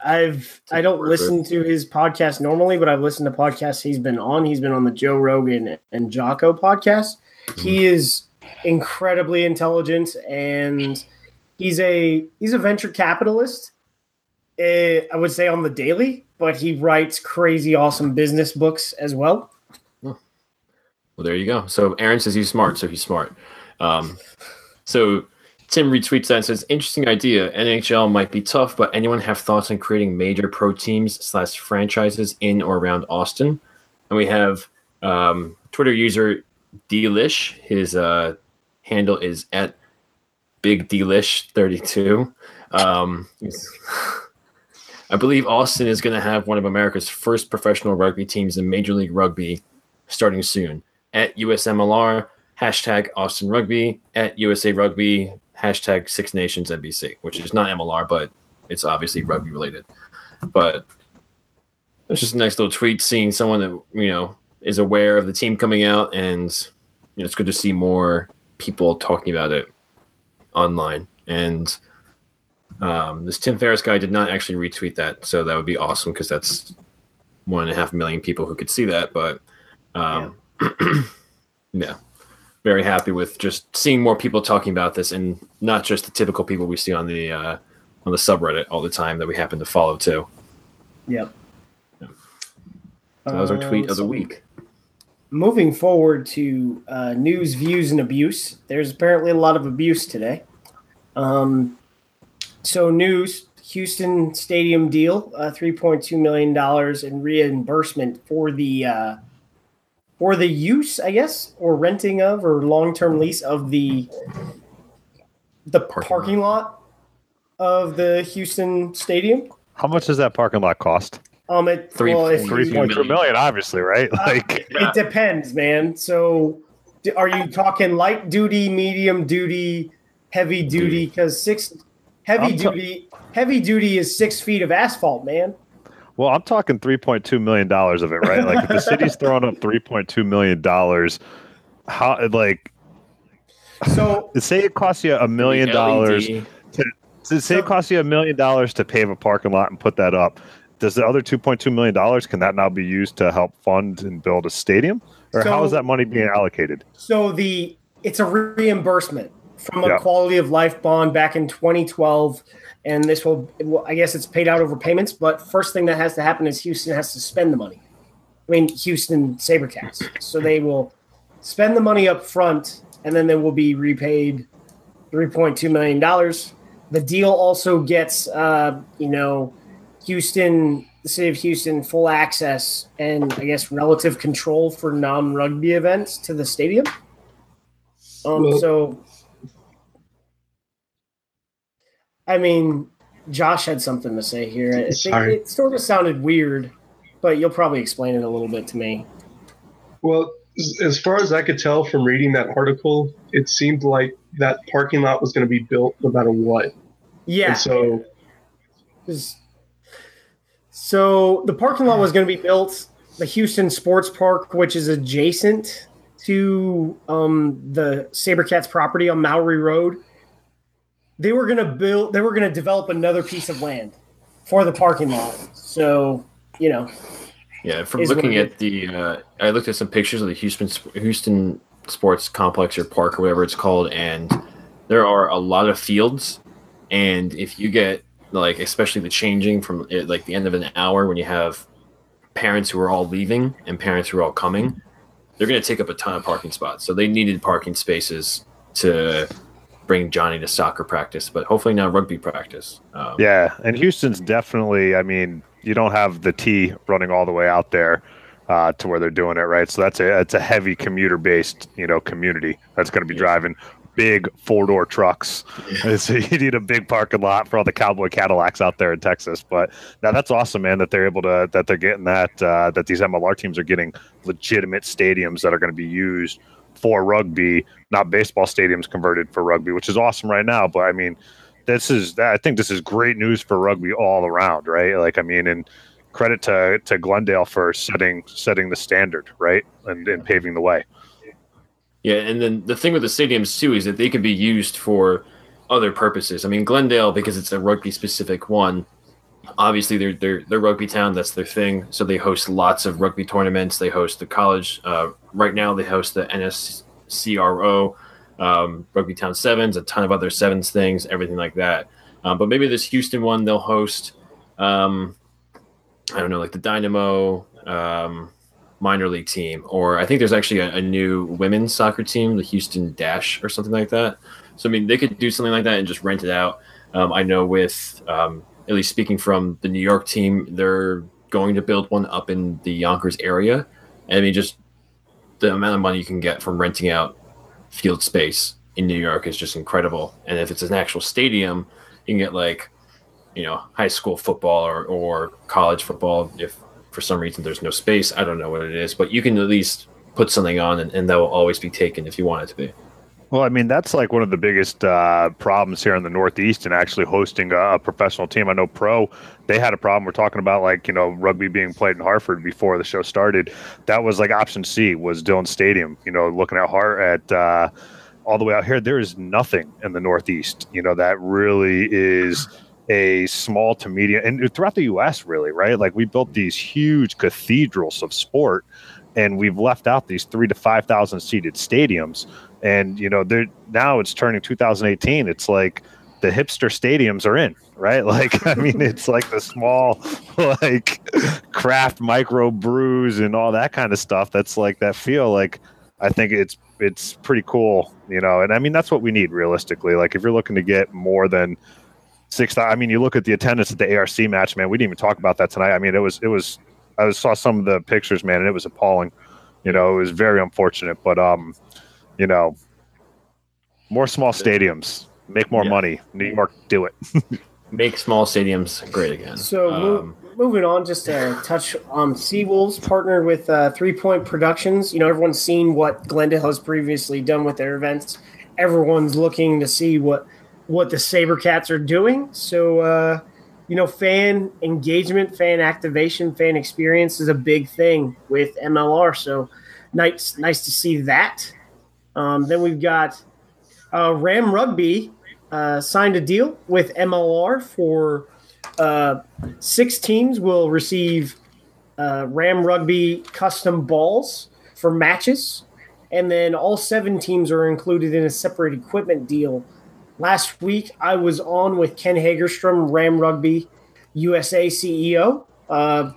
I've I don't listen to his podcast normally, but I've listened to podcasts he's been on. He's been on the Joe Rogan and Jocko podcast. He is incredibly intelligent and he's a he's a venture capitalist. eh, I would say on the daily, but he writes crazy awesome business books as well. Well, there you go. So Aaron says he's smart, so he's smart. Um, so Tim retweets that and says, "Interesting idea. NHL might be tough, but anyone have thoughts on creating major pro teams slash franchises in or around Austin?" And we have um, Twitter user Delish. His uh, handle is at Big Delish thirty two. Um, [laughs] I believe Austin is going to have one of America's first professional rugby teams in Major League Rugby starting soon. At USMLR, hashtag Austin Rugby, at USA Rugby, hashtag Six Nations NBC, which is not MLR, but it's obviously rugby related. But it's just a nice little tweet seeing someone that, you know, is aware of the team coming out, and you know, it's good to see more people talking about it online. And um, this Tim Ferriss guy did not actually retweet that, so that would be awesome because that's one and a half million people who could see that. But um, yeah. [clears throat] very happy with just seeing more people talking about this, and not just the typical people we see on the uh, on the subreddit all the time that we happen to follow too. Yep. So that was our tweet Um, of the week. Moving forward to uh, news, views, and abuse. There's apparently a lot of abuse today. Um, so news: Houston Stadium deal, uh, three point two million dollars in reimbursement for the uh, for the use, I guess, or renting of or long term lease of the the Parking parking, lot of the Houston Stadium. How much does that parking lot cost? Um, it Three well, if point you- Three point two million, obviously, right? Uh, Like, it depends, man. So, are you talking light duty, medium duty, heavy duty? Because six heavy I'm ta- duty, heavy duty is six feet of asphalt, man. Well, I'm talking three point two million dollars of it, right? Like, if the [laughs] city's throwing up three point two million dollars, how like So, [laughs] say it costs you a million The dollars LED So say it costs you a million dollars to pave a parking lot and put that up. Does the other two point two million dollars can that now be used to help fund and build a stadium, or how is that money being allocated? so the it's a reimbursement from a Yeah. quality of life bond back in 2012, and this will, well, I guess, it's paid out over payments. But first thing that has to happen is Houston has to spend the money. I mean, Houston SaberCats. So they will spend the money up front, and then they will be repaid $3.2 million. The deal also gets, uh, you know, Houston, the city of Houston, full access and I guess relative control for non rugby events to the stadium. Um, Well- so, I mean, Josh had something to say here. I Sorry. it sort of sounded weird, but you'll probably explain it a little bit to me. Well, as- far as I could tell from reading that article, it seemed like that parking lot was going to be built no matter what. Yeah. And so, So the parking lot was going to be built, the Houston Sports Park, which is adjacent to um, the SaberCats property on Maori Road. They were going to build, they were going to develop another piece of land for the parking lot. So, you know, Yeah, from looking at the, uh, I looked at some pictures of the Houston Houston Sports Complex or Park or whatever it's called, and there are a lot of fields. And if you get like, especially the changing from uh, like the end of an hour when you have parents who are all leaving and parents who are all coming, they're going to take up a ton of parking spots. So they needed parking spaces to bring Johnny to soccer practice, but hopefully now rugby practice. Um, Yeah, and Houston's definitely. I mean, you don't have the T running all the way out there uh, to where they're doing it, right? So that's a it's a heavy commuter based, you know, community that's going to be Yes. driving big four door trucks. And [laughs] so you need a big parking lot for all the cowboy Cadillacs out there in Texas. But now that's awesome, man. That they're able to that they're getting that uh, that these MLR teams are getting legitimate stadiums that are going to be used for rugby, not baseball stadiums converted for rugby, which is awesome right now. But I mean, this is I think this is great news for rugby all around, right? Like I mean, and credit to to Glendale for setting setting the standard, right, and, and paving the way. Yeah, and then the thing with the stadiums too is that they can be used for other purposes. I mean, Glendale because it's a rugby specific one, obviously they're they're they're rugby town. That's their thing. So they host lots of rugby tournaments. They host the college. Uh, right now they host the NSCRO, um, Rugby Town Sevens, a ton of other sevens things, everything like that. Um, but maybe this Houston one they'll host. Um, I don't know, like the Dynamo um, minor league team, or I think there's actually a, a new women's soccer team, the Houston Dash, or something like that. So I mean, they could do something like that and just rent it out. Um, I know with um, at least speaking from the New York team, they're going to build one up in the Yonkers area. I mean, just the amount of money you can get from renting out field space in New York is just incredible. And if it's an actual stadium, you can get like, you know, high school football or, or college football. If for some reason there's no space, I don't know what it is, but you can at least put something on and, and that will always be taken if you want it to be. Well, I mean, that's like one of the biggest uh, problems here in the Northeast and actually hosting a, professional team. I know Pro, they had a problem. We're talking about like, you know, rugby being played in Hartford before the show started. That was like option C was Dillon Stadium, you know, looking at Hart at uh, all the way out here. There is nothing in the Northeast, you know, that really is a small to medium and throughout the U.S. really, right? Like we built these huge cathedrals of sport and we've left out these three to 5,000 seated stadiums and you know they're now it's turning 2018 it's like the hipster stadiums are in right? [laughs] Like i mean it's like the small [laughs] like craft micro brews and all that kind of stuff. That's like that feel like i think it's it's pretty cool you know? And i mean that's what we need realistically. Like if you're looking to get more than six i mean you look at the attendance at the arc match man we didn't even talk about that tonight. I mean it was it was i saw some of the pictures man and it was appalling. You know it was very unfortunate. But um you know, more small stadiums, make more yeah. money. New York, do it. [laughs] make small stadiums great again. So um, moving on, just to touch on Seawolves partnered with uh, Three Point Productions. You know, everyone's seen what Glendale has previously done with their events. Everyone's looking to see what what the SaberCats are doing. So, uh, you know, fan engagement, fan activation, fan experience is a big thing with MLR. So, nice, nice to see that. Um, then we've got uh, Ram Rugby uh, signed a deal with MLR for uh, six teams will receive uh, Ram Rugby custom balls for matches, and then all seven teams are included in a separate equipment deal. Last week, I was on with Ken Hagerstrom, Ram Rugby USA CEO. Uh,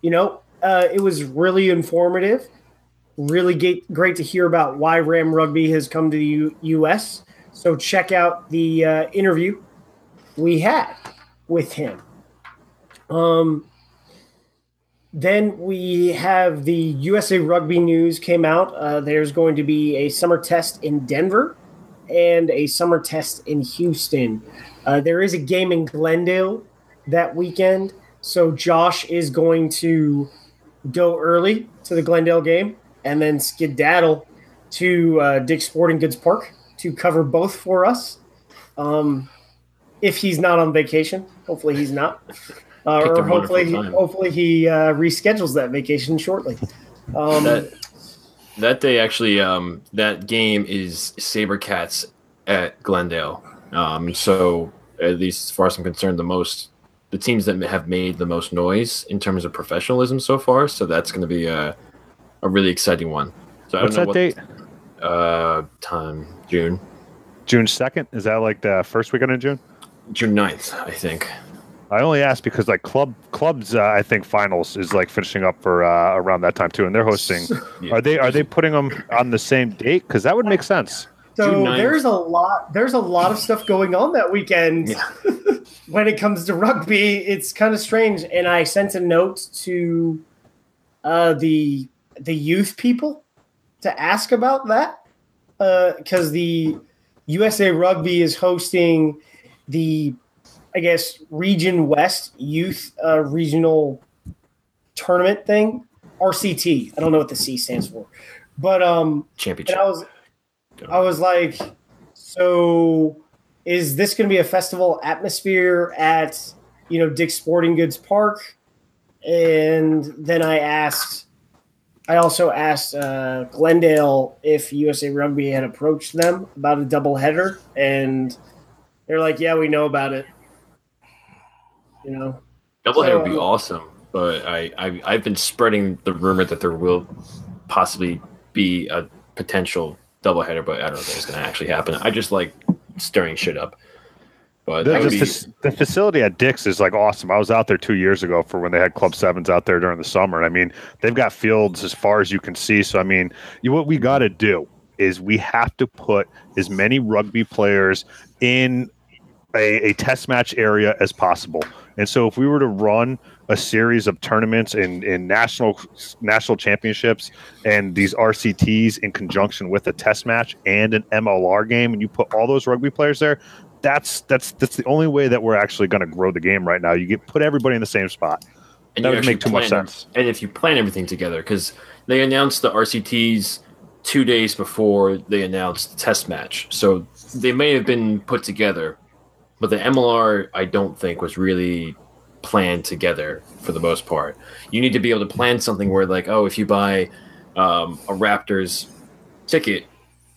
you know, uh, it was really informative really get, great to hear about why Ram Rugby has come to the U- U.S. So check out the uh, interview we had with him. Um, then we have the USA Rugby news came out. Uh, there's going to be a summer test in Denver and a summer test in Houston. Uh, there is a game in Glendale that weekend. So Josh is going to go early to the Glendale game and then skedaddle to uh, Dick's Sporting Goods Park to cover both for us. Um, if he's not on vacation, hopefully he's not, [laughs] uh, or hopefully he, hopefully he uh, reschedules that vacation shortly. Um, that, that day, actually, um, that game is SaberCats at Glendale. Um, so, at least as far as I'm concerned, the most the teams that have made the most noise in terms of professionalism so far. So that's going to be a a really exciting one. So What's that what, date? Uh, time June. June second. Is that like the first weekend in June? June 9th, I think. I only asked because like club clubs, uh, I think finals is like finishing up for uh, around that time too, and they're hosting. [laughs] yeah. Are they are they putting them on the same date? Because that would make sense. So there's a lot there's a lot of stuff going on that weekend. Yeah. [laughs] when it comes to rugby, it's kind of strange. And I sent a note to uh, the the youth people to ask about that uh, because uh, the USA Rugby is hosting the, I guess, Region West Youth uh, Regional Tournament thing, RCT. I don't know what the C stands for, but um, championship. I was, I was like, so is this going to be a festival atmosphere at you know Dick's Sporting Goods Park? And then I asked I also asked uh, Glendale if USA Rugby had approached them about a double header, and they're like, "Yeah, we know about it." You know, Doubleheader would be awesome, but I, I I've been spreading the rumor that there will possibly be a potential doubleheader, but I don't think it's going to actually happen. I just like stirring shit up. But The, the be, the facility at Dick's is like awesome. I was out there two years ago for when they had Club Sevens out there during the summer. And I mean, they've got fields as far as you can see. So I mean, you, what we got to do is we have to put as many rugby players in a, a test match area as possible. And so if we were to run a series of tournaments in, in national national championships and these RCTs in conjunction with a test match and an MLR game, and you put all those rugby players there, that's that's that's the only way that we're actually going to grow the game right now. You get put everybody in the same spot. and that would make too much sense. And if you plan everything together, because they announced the RCTs two days before they announced the test match, so they may have been put together, but the MLR I don't think was really planned together for the most part. You need to be able to plan something where, like, oh, if you buy um, a Raptors ticket.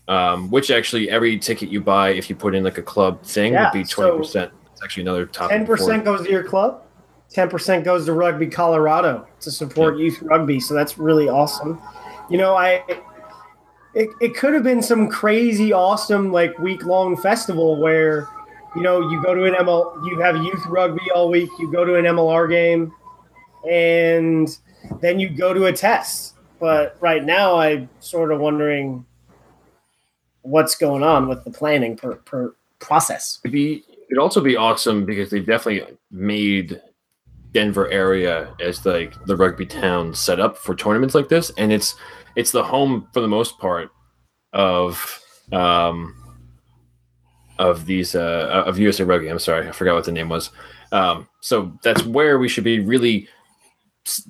Um, which actually every ticket you buy, if you put in like a club thing, Yeah, would be twenty percent. It's actually another topic. Ten percent goes to your club. Ten percent goes to Rugby Colorado to support youth rugby. So that's really awesome. You know, I it, it could have been some crazy, awesome like week long festival where you know you go to an ML, you have youth rugby all week. You go to an MLR game, and then you go to a test. But right now, I'm sort of wondering what's going on with the planning per, per process. It'd be it'd also be awesome because they definitely made Denver area as like the rugby town set up for tournaments like this, and it's it's the home for the most part of um of these uh of USA Rugby. I'm sorry, I forgot what the name was. Um, so that's where we should be really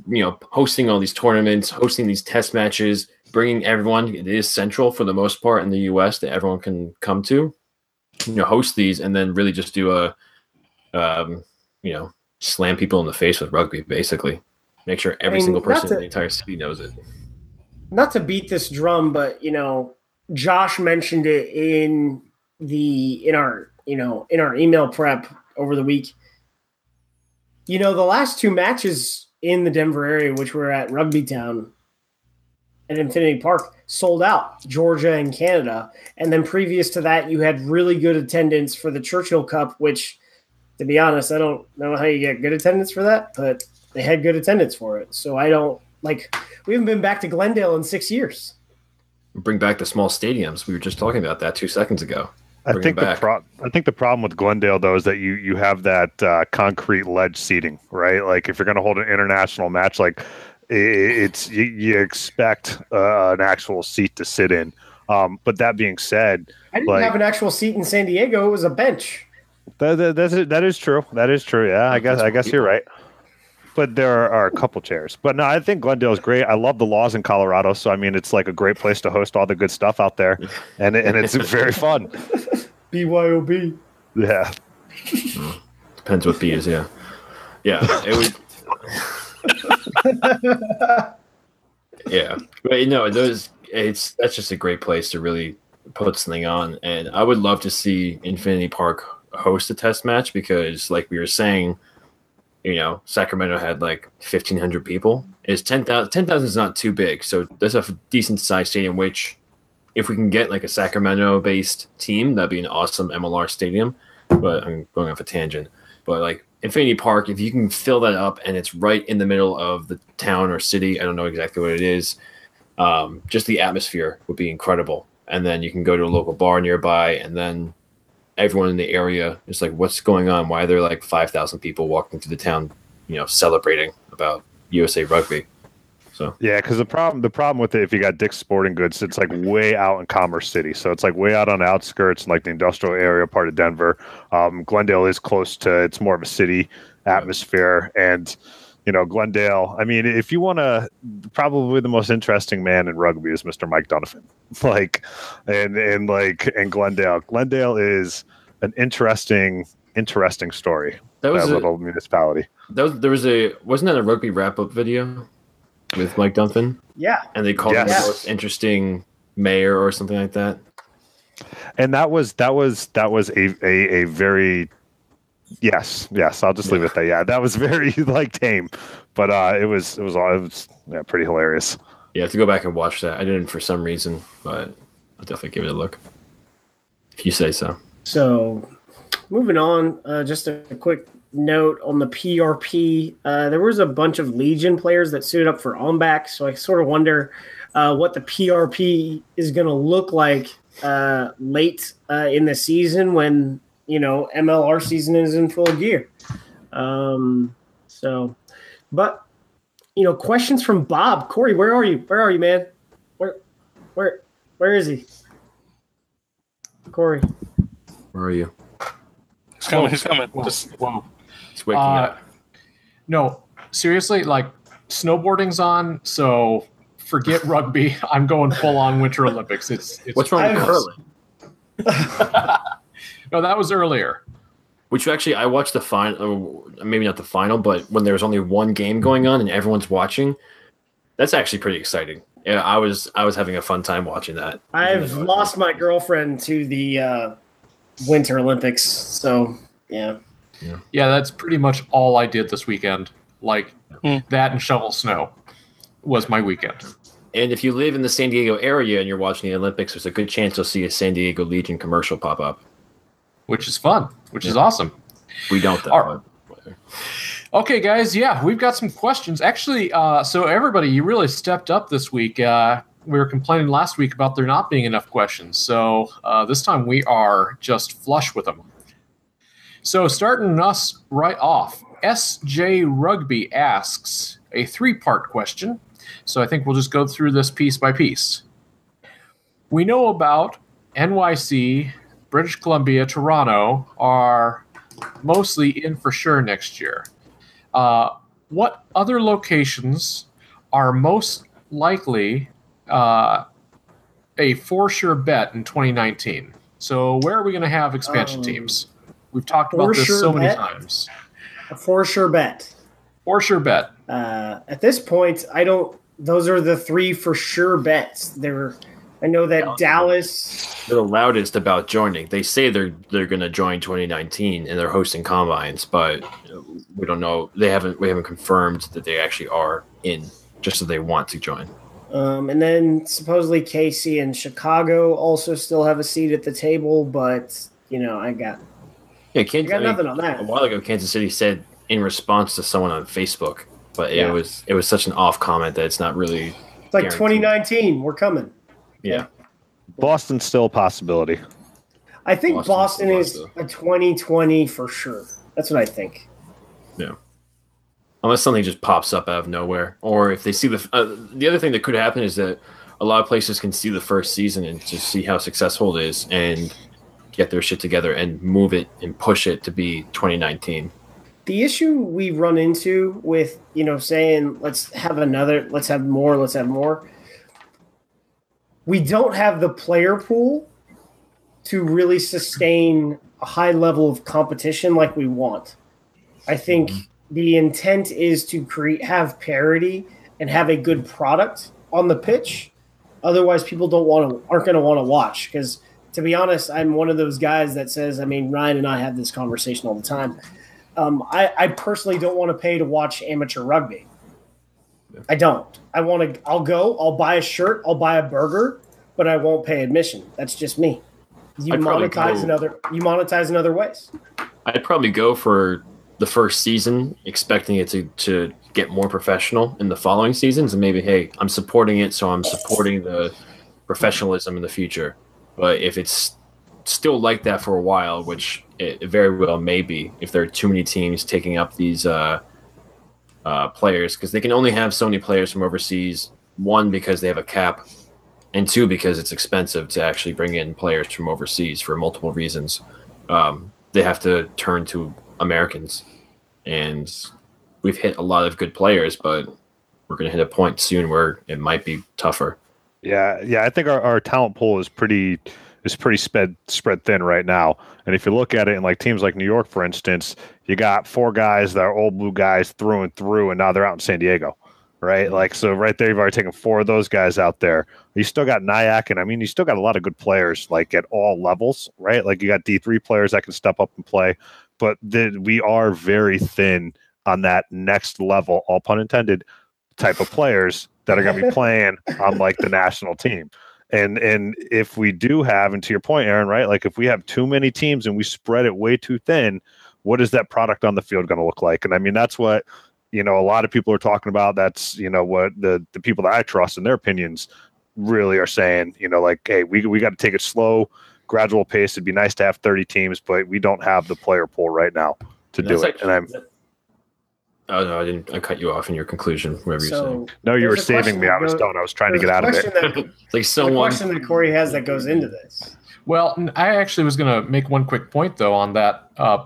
you know hosting all these tournaments, hosting these test matches, bringing everyone. It is central for the most part in the U.S. that everyone can come to you know host these and then really just do a um you know slam people in the face with rugby basically make sure every mean, single person to- in the entire city knows it not to beat this drum, but you know, Josh mentioned it in the in our you know in our email prep over the week. You know, the last two matches in the Denver area, which were at Rugby Town at Infinity Park, sold out. Georgia and Canada, and then previous to that, you had really good attendance for the Churchill Cup, which, to be honest, I don't know how you get good attendance for that, but they had good attendance for it. So I don't like we haven't been back to Glendale in six years. bring back the small stadiums we were just talking about that two seconds ago I Bring think the pro- I think the problem with Glendale though is that you you have that uh, concrete ledge seating, right? Like if you're going to hold an international match, like i- it's you, you expect uh, an actual seat to sit in. Um, but that being said, I didn't Like- have an actual seat in San Diego. It was a bench. that, that, that's that is true. That is true. Yeah, I guess I guess you're right. But there are, are a couple chairs. But no, I think Glendale is great. I love the laws in Colorado, so I mean, it's like a great place to host all the good stuff out there, and and it's [laughs] very fun. BYOB. Yeah. depends what b is yeah yeah it would yeah. But you know those it's that's just a great place to really put something on. And i would love to see infinity park host a test match because like we were saying you know sacramento had like 1500 people. Is 10000 10000 is not too big. So there's a decent sized stadium which if we can get like a sacramento based team that'd be an awesome mlr stadium. But i'm going off a tangent. But like Infinity Park, if you can fill that up and it's right in the middle of the town or city, I don't know exactly what it is. Um, just the atmosphere would be incredible. And then you can go to a local bar nearby, and then everyone in the area is like, "What's going on? Why are there like five thousand people walking through the town, you know, celebrating about USA Rugby?" So Yeah, because the problem the problem with it, if you got Dick's Sporting Goods, it's like way out in Commerce City, so it's like way out on the outskirts, like the industrial area part of Denver. Um, Glendale is close to; it's more of a city atmosphere, and you know, Glendale. I mean, if you want to, probably the most interesting man in rugby is Mr. Mike Dunafon. [laughs] Like, and and like and Glendale. Glendale is an interesting, interesting story. that That was a, little municipality. that was there was a wasn't that a rugby wrap up video with Mike Dunafon, Yeah. and they called him the most interesting mayor or something like that. and that was that was that was a a, a very Yes, yes. I'll just leave it there. Yeah, that was [laughs] very like tame, but uh, it was it was all it was yeah, pretty hilarious. Yeah, I have to go back and watch that. I didn't for some reason, but I'll definitely give it a look. If you say so. So, moving on, uh, just a quick note on the PRP. Uh, there was a bunch of Legion players that suited up for OMBAC, so I sort of wonder uh, what the PRP is going to look like uh, late uh, in the season when you know MLR season is in full gear. Um, so, but you know, questions from Bob Corey. Where are you? Where are you, man? Where, where, where is he? Corey. Where are you? He's coming. He's coming. Whoa, Just whoa. It's waking Uh, up. No, seriously, like snowboarding's on, so forget rugby. [laughs] I'm going full on Winter Olympics. It's, it's What's wrong with curling? [laughs] No, that was earlier. Which actually, I watched the final, maybe not the final, but when there was only one game going on and everyone's watching, that's actually pretty exciting. Yeah, I was I was having a fun time watching that. I've lost my girlfriend to the uh, Winter Olympics, so yeah. Yeah, that's pretty much all I did this weekend. Like Hmm. that and shovel snow was my weekend. And if you live in the San Diego area and you're watching the Olympics, there's a good chance you'll see a San Diego Legion commercial pop up. which is fun, which is awesome. We don't though. All Okay, guys, yeah, we've got some questions. Actually, uh, so everybody, you really stepped up this week. Uh, we were complaining last week about there not being enough questions, so uh, this time we are just flush with them. So, starting us right off, SJ Rugby asks a three part question. So, I think we'll just go through this piece by piece. We know about NYC, British Columbia, Toronto are mostly in for sure next year. Uh, what other locations are most likely uh, a for sure bet in 2019? So, where are we going to have expansion Um, teams? We've talked about for this sure so many bet? times. A for sure bet. For sure bet. Uh, at this point, I don't. Those are the three for sure bets. They're. I know that Yeah. Dallas. They're the loudest about joining. They say they're they're going to join 2019 and they're hosting combines, but we don't know. They haven't we haven't confirmed that they actually are in. Just so they want to join. Um, and then supposedly Casey and Chicago also still have a seat at the table, but you know, I got Yeah, I Kansas. got I mean, nothing on a while ago, Kansas City said in response to someone on Facebook, but Yeah. it was it was such an off comment that it's not really. It's like guaranteed. 2019, we're coming. Yeah, Boston's still a possibility. I think Boston's Boston is a 2020 for sure. That's what I think. Yeah. Unless something just pops up out of nowhere, or if they see the uh, the other thing that could happen is that a lot of places can see the first season and just see how successful it is and get their shit together and move it and push it to be 2019. The issue we run into with, you know, saying let's have another, let's have more, let's have more. We don't have the player pool to really sustain a high level of competition like we want. I think mm-hmm. the intent is to create have parity and have a good product on the pitch. Otherwise, people don't want to aren't going to want to watch because, to be honest, I'm one of those guys that says. I mean, Ryan and I have this conversation all the time. Um, I, I personally don't want to pay to watch amateur rugby. I don't. I want to. I'll go. I'll buy a shirt. I'll buy a burger, but I won't pay admission. That's just me. You I'd monetize go- in other. You monetize in other ways. I'd probably go for the first season, expecting it to, to get more professional in the following seasons, and maybe, hey, I'm supporting it, so I'm supporting the professionalism in the future. But if it's still like that for a while, which it very well may be, if there are too many teams taking up these uh, uh, players, because they can only have so many players from overseas. One, because they have a cap, and two, because it's expensive to actually bring in players from overseas for multiple reasons. Um, they have to turn to Americans, and we've hit a lot of good players, but we're going to hit a point soon where it might be tougher. Yeah, yeah. I think our, our talent pool is pretty is pretty spread spread thin right now. And if you look at it in like teams like New York, for instance, you got four guys that are old blue guys through and through, and now they're out in San Diego. Right, like so, right there, you've already taken four of those guys out there. You still got NYAC, and I mean, you still got a lot of good players, like at all levels, right? Like you got D three players that can step up and play, but the, we are very thin on that next level, all pun intended, type of players that are going to be [laughs] playing on like the national team. And and if we do have, and to your point, Aaron, right? Like if we have too many teams and we spread it way too thin, what is that product on the field going to look like? And I mean, that's what you know a lot of people are talking about. That's you know what the the people that I trust and their opinions really are saying. You know, like hey, we we got to take it slow, gradual pace. It'd be nice to have thirty teams, but we don't have the player pool right now to do That's it. actually- and I'm Oh no, I didn't. I cut you off in your conclusion. Whatever you're saying. No, you were saving me. I was question done. I was trying to get out of it. question that- It's [laughs] like the someone. question that Corey has that goes into this. Well, I actually was going to make one quick point though on that. Uh,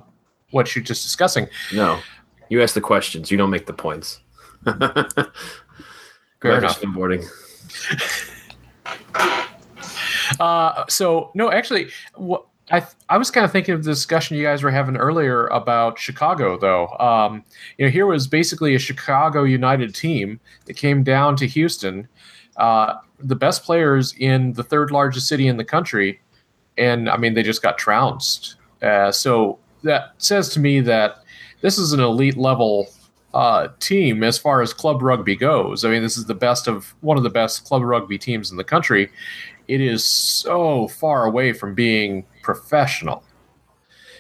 what you're just discussing. No, you ask the questions. You don't make the points. [laughs] Fair Fair enough. Snowboarding. [laughs] Uh, so no, actually, what I I was kind of thinking of the discussion you guys were having earlier about Chicago, though. Um, you know, here was basically a Chicago United team that came down to Houston, uh, the best players in the third largest city in the country, and I mean they just got trounced. Uh, so that says to me that this is an elite level uh, team as far as club rugby goes. I mean, this is the best of one of the best club rugby teams in the country. It is so far away from being professional.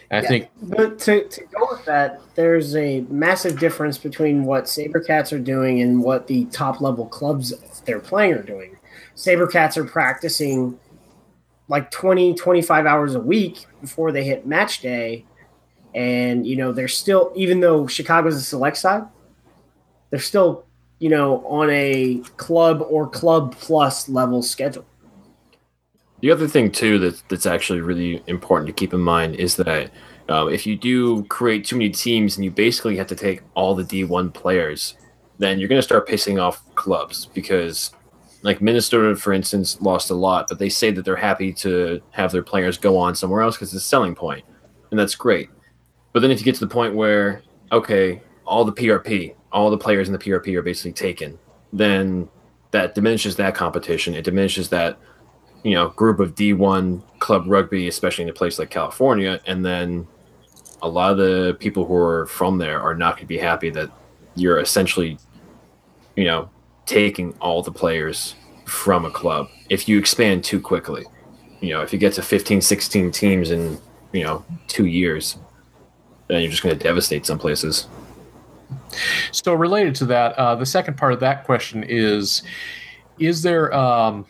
And I Yeah. think But to, to go with that, there's a massive difference between what Sabercats are doing and what the top level clubs they're playing are doing. Sabercats are practicing like 20, 25 hours a week before they hit match day. And, you know, they're still, even though Chicago's a select side, they're still, you know, on a club or club plus level schedule. The other thing too that that's actually really important to keep in mind is that um, if you do create too many teams and you basically have to take all the D1 players, then you're going to start pissing off clubs because, like Minnesota, for instance, lost a lot, but they say that they're happy to have their players go on somewhere else because it's a selling point, and that's great. But then if you get to the point where okay, all the PRP, all the players in the PRP are basically taken, then that diminishes that competition. It diminishes that you know group of D1 club rugby, especially in a place like California, and then a lot of the people who are from there are not going to be happy that you're essentially, you know, taking all the players from a club if you expand too quickly. You know, if you get to 15, 16 teams in, you know, two years, then you're just going to devastate some places. So related to that, uh, the second part of that question is: Is there um,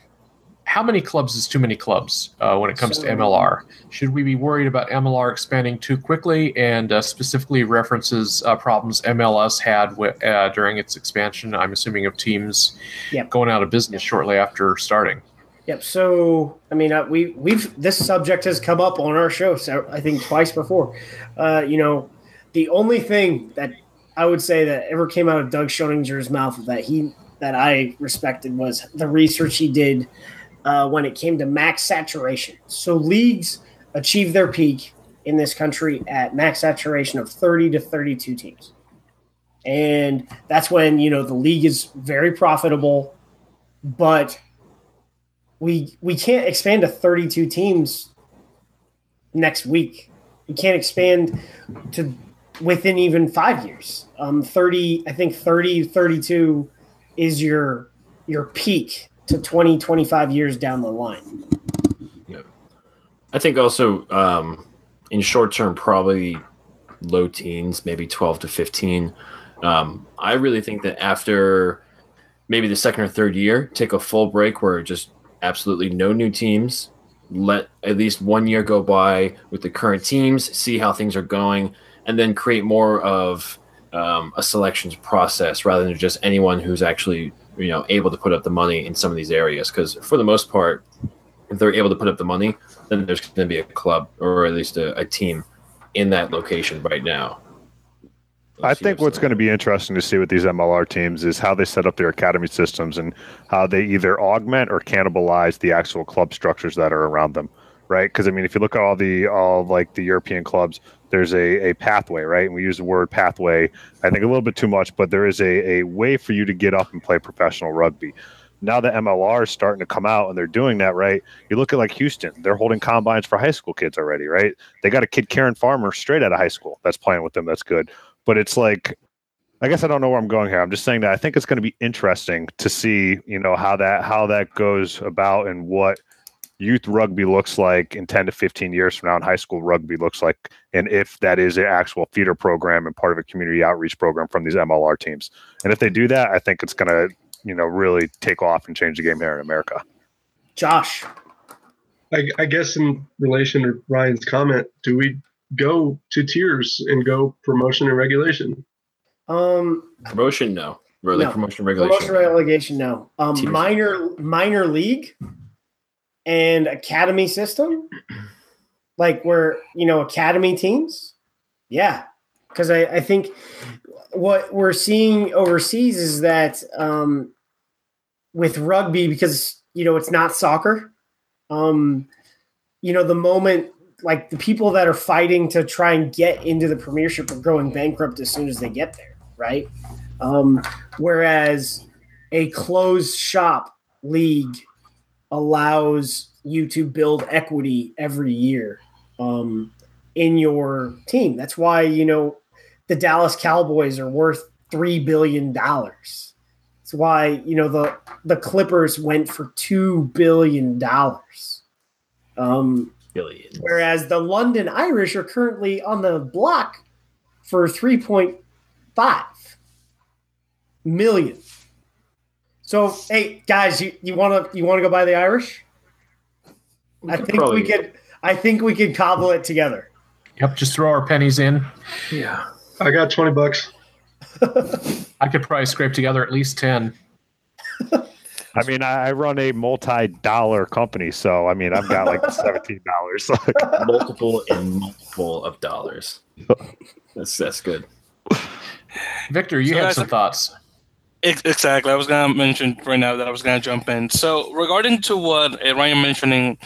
how many clubs is too many clubs uh, when it comes So- to MLR? Should we be worried about MLR expanding too quickly? And uh, specifically references uh, problems MLS had uh, during its expansion. I'm assuming of teams Yep. going out of business shortly after starting. Yep. So, I mean, uh, we we've this subject has come up on our show, so I think twice before. Uh, you know, the only thing that I would say that ever came out of Doug Schoninger's mouth that he that I respected was the research he did uh, when it came to max saturation. So leagues achieve their peak in this country at max saturation of 30 to 32 teams. And that's when, you know, the league is very profitable, but we we can't expand to 32 teams next week. We can't expand to within even five years. Um, 30, I think 30, 32 is your your peak to 20, 25 years down the line. Yeah. I think also um, in short term, probably low teens, maybe 12 to 15. Um, I really think that after maybe the second or third year, take a full break where just absolutely no new teams. Let at least one year go by with the current teams, see how things are going, and then create more of um, a selections process rather than just anyone who's actually you know able to put up the money in some of these areas. Because for the most part, if they're able to put up the money, then there's going to be a club or at least a, a team in that location right now. I think what's going to be interesting to see with these MLR teams is how they set up their academy systems and how they either augment or cannibalize the actual club structures that are around them, right? Because I mean, if you look at all the all like the European clubs, there's a, a pathway, right? And we use the word pathway, I think a little bit too much, but there is a, a way for you to get up and play professional rugby. now the MLR is starting to come out and they're doing that right. You look at like Houston, they're holding combines for high school kids already, right? They got a kid Karen Farmer straight out of high school that's playing with them. That's good. But it's like I guess I don't know where I'm going here. I'm just saying that I think it's going to be interesting to see, you know, how that how that goes about and what youth rugby looks like in 10 to 15 years from now and high school rugby looks like and if that is an actual feeder program and part of a community outreach program from these mlr teams and if they do that i think it's going to you know really take off and change the game here in america Josh. I, I guess in relation to Ryan's comment, do we go to tiers and go promotion and regulation? Um, Promotion, no. Really, No. promotion regulation. promotion relegation, no. Um, Tiers. minor minor league and academy system, like where you know academy teams, yeah. Because I, I think what we're seeing overseas is that um, with rugby, because you know it's not soccer. Um, you know the moment like the people that are fighting to try and get into the premiership are going bankrupt as soon as they get there, right? Um, whereas a closed shop league allows you to build equity every year um, in your team. That's why you know the Dallas Cowboys are worth three billion dollars. That's why you know the the Clippers went for two billion dollars. Um, Billions. whereas the London Irish are currently on the block for 3.5 million. So, hey guys, you, you want to you want to go buy the Irish? I think we could I think we could cobble it together. Yep, just throw our pennies in. Yeah. I got 20 bucks. [laughs] I could probably scrape together at least 10. [laughs] i mean i I run a multi-dollar company so i mean i've got like $17 [laughs] multiple and multiple of dollars. That's that's good. Victor, you So had some thoughts. Ex- Exactly. I was gonna mention right now that I was gonna jump in. So regarding to what uh, Ryan mentioning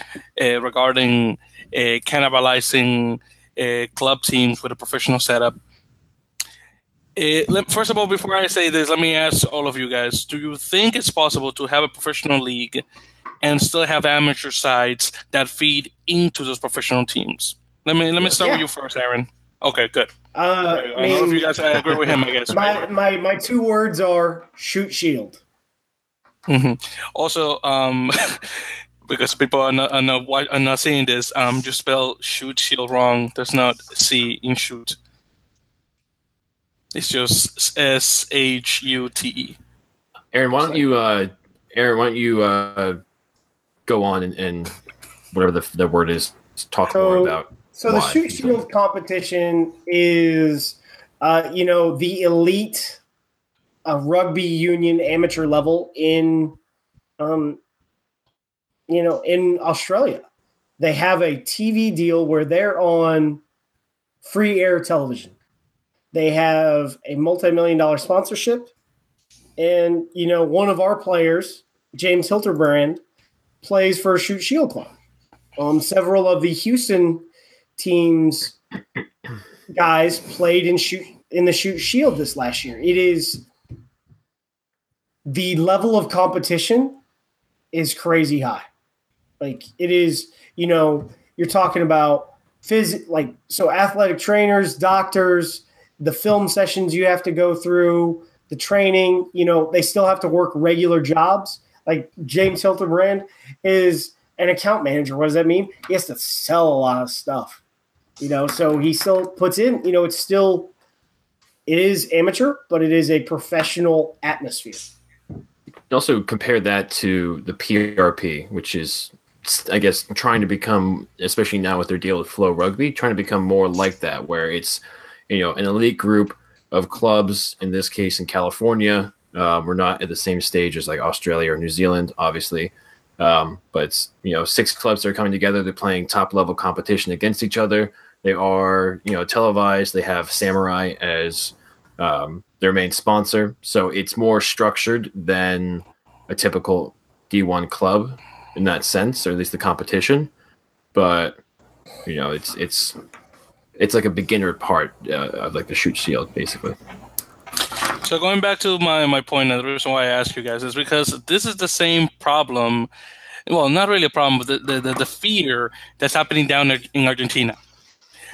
uh, regarding uh, cannibalizing uh, club teams with a professional setup. Uh, let, first of all, before I say this, let me ask all of you guys: Do you think it's possible to have a professional league and still have amateur sides that feed into those professional teams? Let me let me start Yeah. with you first, Aaron. Okay, good. Uh, I I don't know if you guys agree with him. I guess. my, my my two words are Shute Shield. hmm Also, um, [laughs] because people are not, are not are not seeing this, um, you spell Shute Shield wrong. There's not C in Shute. It's just S H U T E. Aaron, why don't you uh Aaron, why don't you uh go on and, and whatever the, the word is talk more about So the Shute Shield competition is, uh, you know, the elite uh, rugby union amateur level in, um, you know, in Australia. They have a TV deal where they're on free air television. They have a multi-million dollar sponsorship, and you know, one of our players, James Hilterbrand, plays for Shute Shield Club. Um, several of the Houston teams guys played in Shute in the Shute Shield this last year. It is the level of competition is crazy high. Like it is, you know, you're talking about phys like so athletic trainers, doctors, the film sessions you have to go through, the training, you know, they still have to work regular jobs. Like James Hilterbrand is an account manager. What does that mean? He has to sell a lot of stuff you know so he still puts in you know it's still it is amateur but it is a professional atmosphere also compare that to the PRP, which is, I guess, trying to become, especially now with their deal with Flow Rugby, trying to become more like that, where it's, you know, an elite group of clubs. In this case, in California, uh, we're not at the same stage as like Australia or New Zealand, obviously. Um, but you know six clubs are coming together. They're playing top level competition against each other. They are you know televised. They have Samurai as um, their main sponsor, so it's more structured than a typical D1 club in that sense, or at least the competition. But you know, it's it's it's like a beginner part uh, of like the Shute Shield, basically. So going back to my, my point, and the reason why I ask you guys is because this is the same problem. Well, not really a problem, but the, the, the fear that's happening down in Argentina.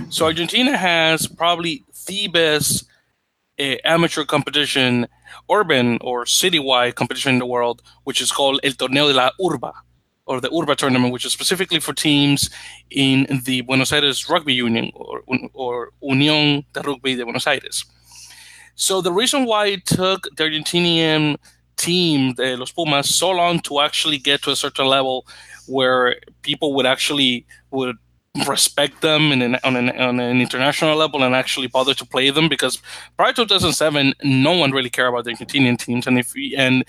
So Argentina has probably the best uh, amateur competition, urban or citywide competition in the world, which is called El Torneo de la Urba, or the Urba tournament, which is specifically for teams in the Buenos Aires Rugby Union or, or Unión de Rugby de Buenos Aires. So the reason why it took the Argentinian team, the Los Pumas, so long to actually get to a certain level where people would actually would respect them in an, on, an, on an international level and actually bother to play them because prior to 2007 no one really cared about the argentinian teams. And if we, and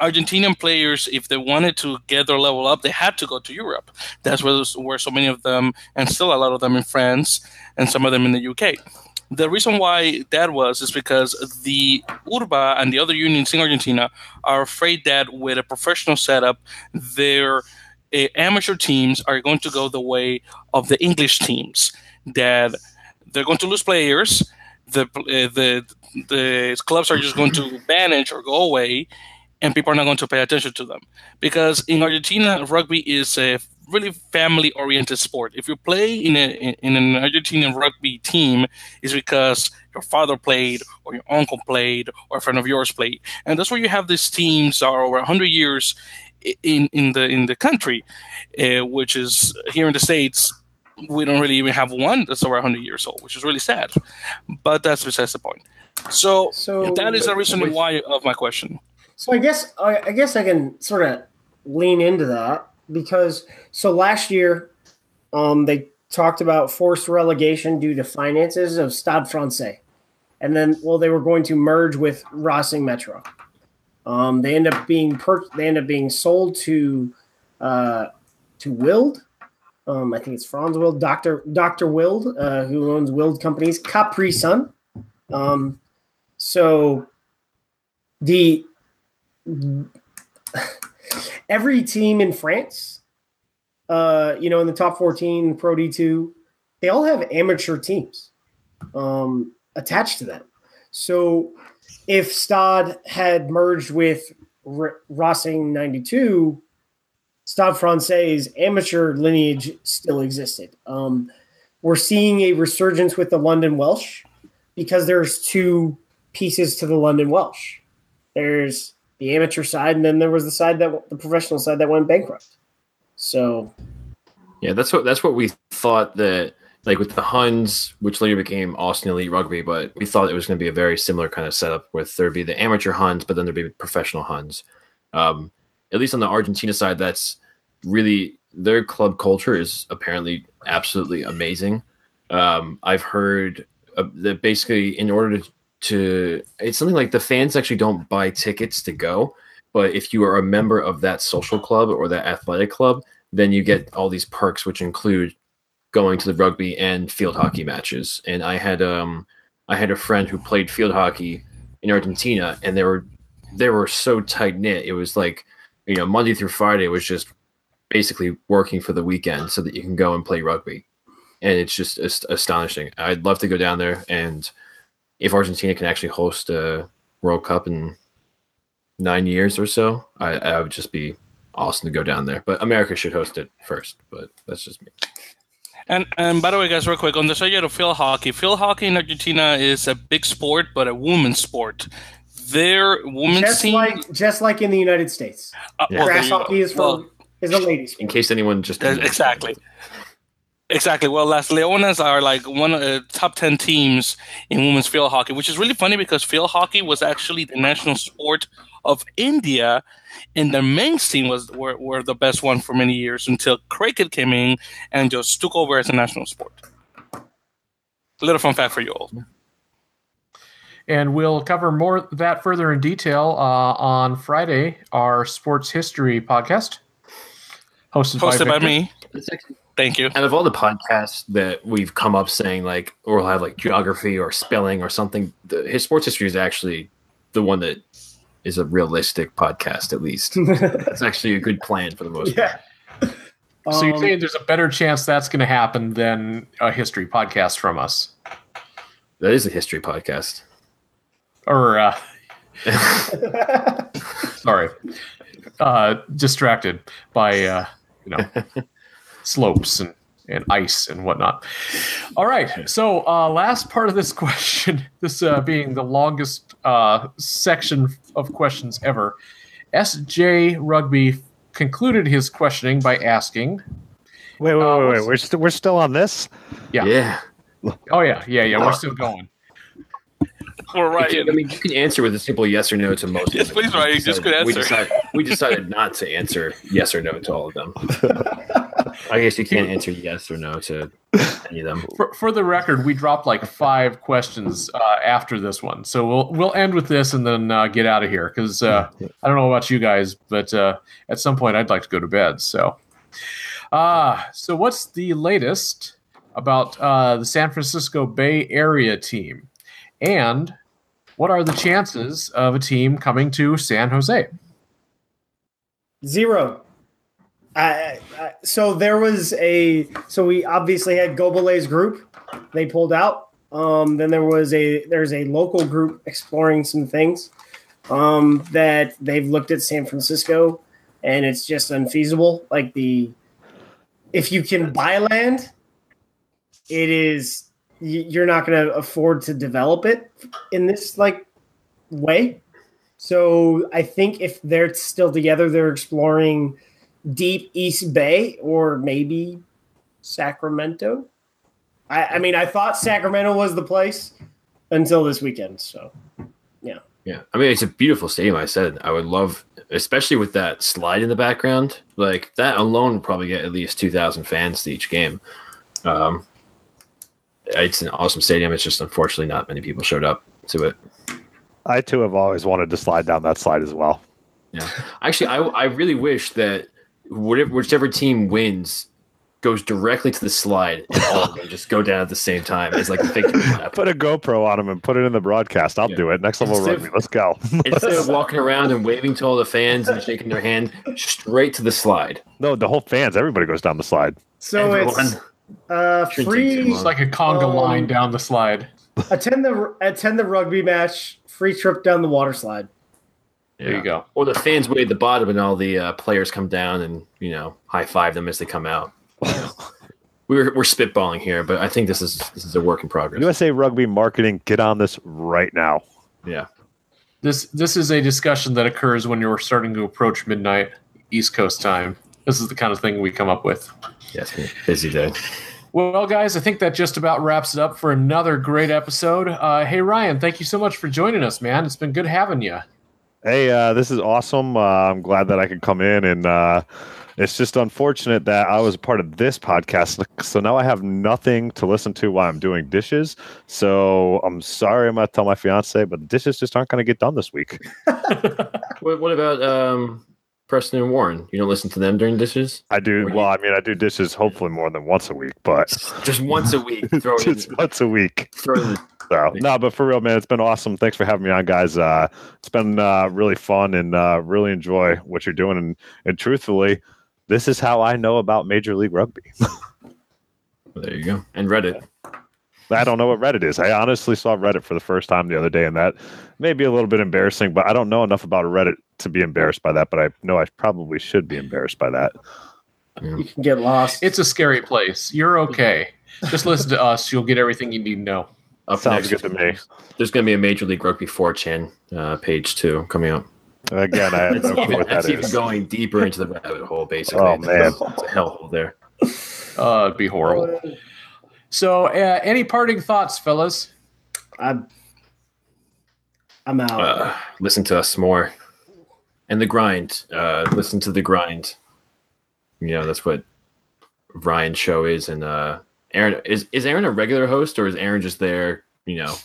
argentinian players if they wanted to get their level up they had to go to europe. That's where, where so many of them and still a lot of them in france and some of them in the uk the reason why that was is because the Urba and the other unions in Argentina are afraid that with a professional setup, their uh, amateur teams are going to go the way of the English teams. That they're going to lose players. The uh, the the clubs are just going to vanish or go away, and people are not going to pay attention to them because in Argentina, rugby is a really family oriented sport. If you play in a in an Argentinian rugby team, is because your father played or your uncle played or a friend of yours played, and that's where you have these teams that are over hundred years in in the in the country, uh, which is here in the states. We don't really even have one that's over 100 years old, which is really sad. But that's besides the point. So, So- that is the reason why of my question. So I guess I, I guess I can sort of lean into that because so last year, um, they talked about forced relegation due to finances of Stade Francais, and then well they were going to merge with Racing Metro. Um, they end up being per- they end up being sold to uh, to Wild. Um, I think it's Franz Wild, Doctor Doctor Wild, uh, who owns Wild Companies, Capri Sun. Um, so the [laughs] every team in France, uh, you know, in the top 14, Pro D2, they all have amateur teams um, attached to them. So if Stade had merged with R- Racing 92, Stade Francais' amateur lineage still existed. Um, we're seeing a resurgence with the London Welsh because there's two pieces to the London Welsh. There's the amateur side, and then there was the side that the professional side that went bankrupt. So Yeah, that's what that's what we thought that like with the Huns, which later became Austin Elite Rugby, but we thought it was going to be a very similar kind of setup with there'd be the amateur Huns, but then there'd be professional Huns. Um, at least on the Argentina side, that's really their club culture is apparently absolutely amazing. Um, I've heard uh, that basically in order to, to it's something like the fans actually don't buy tickets to go, but if you are a member of that social club or that athletic club, then you get all these perks, which include going to the rugby and field hockey matches. And I had um I had a friend who played field hockey in Argentina, and they were they were so tight knit. It was like you know Monday through Friday was just basically working for the weekend so that you can go and play rugby, and it's just ast- astonishing. I'd love to go down there, and if Argentina can actually host a World Cup in nine years or so, I, I would just be awesome to go down there. But America should host it first. But that's just me. And and by the way, guys, real quick on the subject of field hockey, field hockey in Argentina is a big sport, but a women's sport. Their women's just team, like just like in the United States, uh, Yeah. grass you hockey is for Well, is a ladies. In case anyone just Uh, exactly. Exactly. Well, Las Leonas are like one of the top 10 teams in women's field hockey, which is really funny because field hockey was actually the national sport of India, and the men's team was were, were the best one for many years until cricket came in and just took over as a national sport. A little fun fact for you all. And we'll cover more of that further in detail uh, on Friday, our sports history podcast, hosted, Hosted by Victor. me. Thank you. Out of all the podcasts that we've come up saying like, or we'll have like geography or spelling or something, the, his sports history is actually the one that is a realistic podcast. At least [laughs] that's actually a good plan for the most part. yeah. So you're Um, saying there's a better chance that's going to happen than a history podcast from us, That is a history podcast. or uh, [laughs] Sorry. Uh, distracted by uh, you know [laughs] slopes and, and ice and whatnot. All right. So uh, last part of this question, this uh, being the longest uh, section of questions ever. SJ Rugby concluded his questioning by asking, Wait, wait, Uh, wait, wait. We're, st- we're still on this? Yeah. Yeah. "Oh yeah, yeah, yeah, we're still going." Or I mean, you can answer with a simple yes or no to most. Yes, of them. please, Ryan, We you just decided- could We answer. decided, we decided not to answer yes or no to all of them. [laughs] I guess you can't answer yes or no to any of them. For, for the record, we dropped like five questions uh, after this one, so we'll we'll end with this and then uh, get out of here because uh, I don't know about you guys, but uh, at some point I'd like to go to bed. So, uh, so what's the latest about uh, the San Francisco Bay Area team, and what are the chances of a team coming to San Jose? Zero. I, I, so there was a so we obviously had Gobelet's group. They pulled out. Um, then there was a there's a local group exploring some things um, that they've looked at San Francisco, and it's just unfeasible. Like the if you can buy land, it is you're not going to afford to develop it in this like way. So I think if they're still together, they're exploring deep East Bay or maybe Sacramento. I, I mean, I thought Sacramento was the place until this weekend. So Yeah, Yeah. I mean it's a beautiful stadium. I said I would love, especially with that slide in the background. Like that alone would probably get at least two thousand fans to each game. Um, it's an awesome stadium. It's just unfortunately not many people showed up to it. I too have always wanted to slide down that slide as well. Yeah, actually, I I really wish that whatever whichever team wins goes directly to the slide and all of them just go down at the same time. It's like a victory lap. [laughs] Put a GoPro on them and put it in the broadcast. I'll Yeah. do it. Next level Instead of- rugby. Let's go. [laughs] Instead of walking around and waving to all the fans and shaking their hand, straight to the slide. no, the whole fans, everybody goes down the slide. so Everyone. it's uh, Shouldn't take too free. It's like a conga Um, line down the slide. attend the attend the rugby match. Free trip down the water slide. There Yeah. you go. Or the fans wait at the bottom and all the uh, players come down and, you know, high five them as they come out. [laughs] we're, we're spitballing here, but I think this is this is a work in progress. USA Rugby marketing, get on this right now. Yeah. This this is a discussion that occurs when you're starting to approach midnight East Coast time. This is the kind of thing we come up with. Yes. Busy day. Well, guys, I think that just about wraps it up for another great episode. Uh, hey, Ryan, thank you so much for joining us, man. It's been good having you. Hey, uh, this is awesome. Uh, I'm glad that I could come in, and uh, it's just unfortunate that I was a part of this podcast. [laughs] So now I have nothing to listen to while I'm doing dishes. So I'm sorry, I'm going to tell my fiance, but the dishes just aren't going to get done this week. [laughs] [laughs] What, what about um, Preston and Warren? You don't listen to them during dishes? I do. You- Well, I mean, I do dishes hopefully more than once a week, but Just once a week. [laughs] Throw it in, just once a week. throw in [laughs] So no, but for real, man, it's been awesome. Thanks for having me on, guys. Uh, it's been uh, really fun and uh, really enjoy what you're doing. And, and truthfully, this is how I know about Major League Rugby. [laughs] There you go. And Reddit. I don't know what Reddit is. I honestly saw Reddit for the first time the other day, and that may be a little bit embarrassing. But I don't know enough about Reddit to be embarrassed by that. But I know I probably should be embarrassed by that. You can get lost. It's a scary place. You're okay. Just listen to us. You'll get everything you need to know. Up Sounds next, good to me. there's going to be a Major League Rugby 4chan uh, page two coming up. Again, I have That's, no clue what that's even going deeper into the rabbit hole, basically. Oh, It's- man. It's a hellhole there. Uh, it'd be horrible. So, uh, any parting thoughts, fellas? I'm, I'm out. Uh, listen to us more. And the grind. Uh, listen to the grind. You know, that's what Ryan's show is. And uh, Aaron is is Aaron a regular host or is Aaron just there, you know,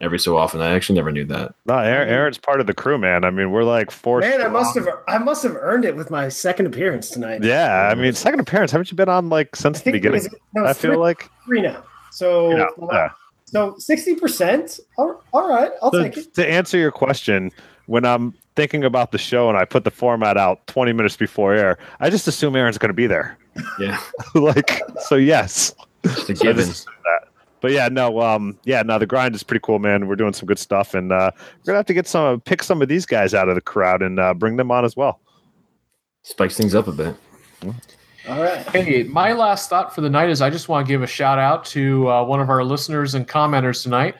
every so often? I actually never knew that. No, Aaron, Aaron's part of the crew, man. I mean, we're like four. Man, I must have I must have earned it with my second appearance tonight. Yeah, I mean, second appearance. Haven't you been on like since the beginning? was, no, I feel three, like three now. So you know, yeah. so sixty percent. All all right, I'll to, take it. to answer your question, when I'm thinking about the show and I put the format out 20 minutes before air, I just assume Aaron's going to be there. Yeah. [laughs] like, so yes, Just a I given. just that. but yeah, no, um, yeah, no, the grind is pretty cool, man. We're doing some good stuff, and uh, we're gonna have to get some, pick some of these guys out of the crowd and uh, bring them on as well. Spikes things up a bit. All right. Hey, my last thought for the night is I just want to give a shout out to uh, one of our listeners and commenters tonight.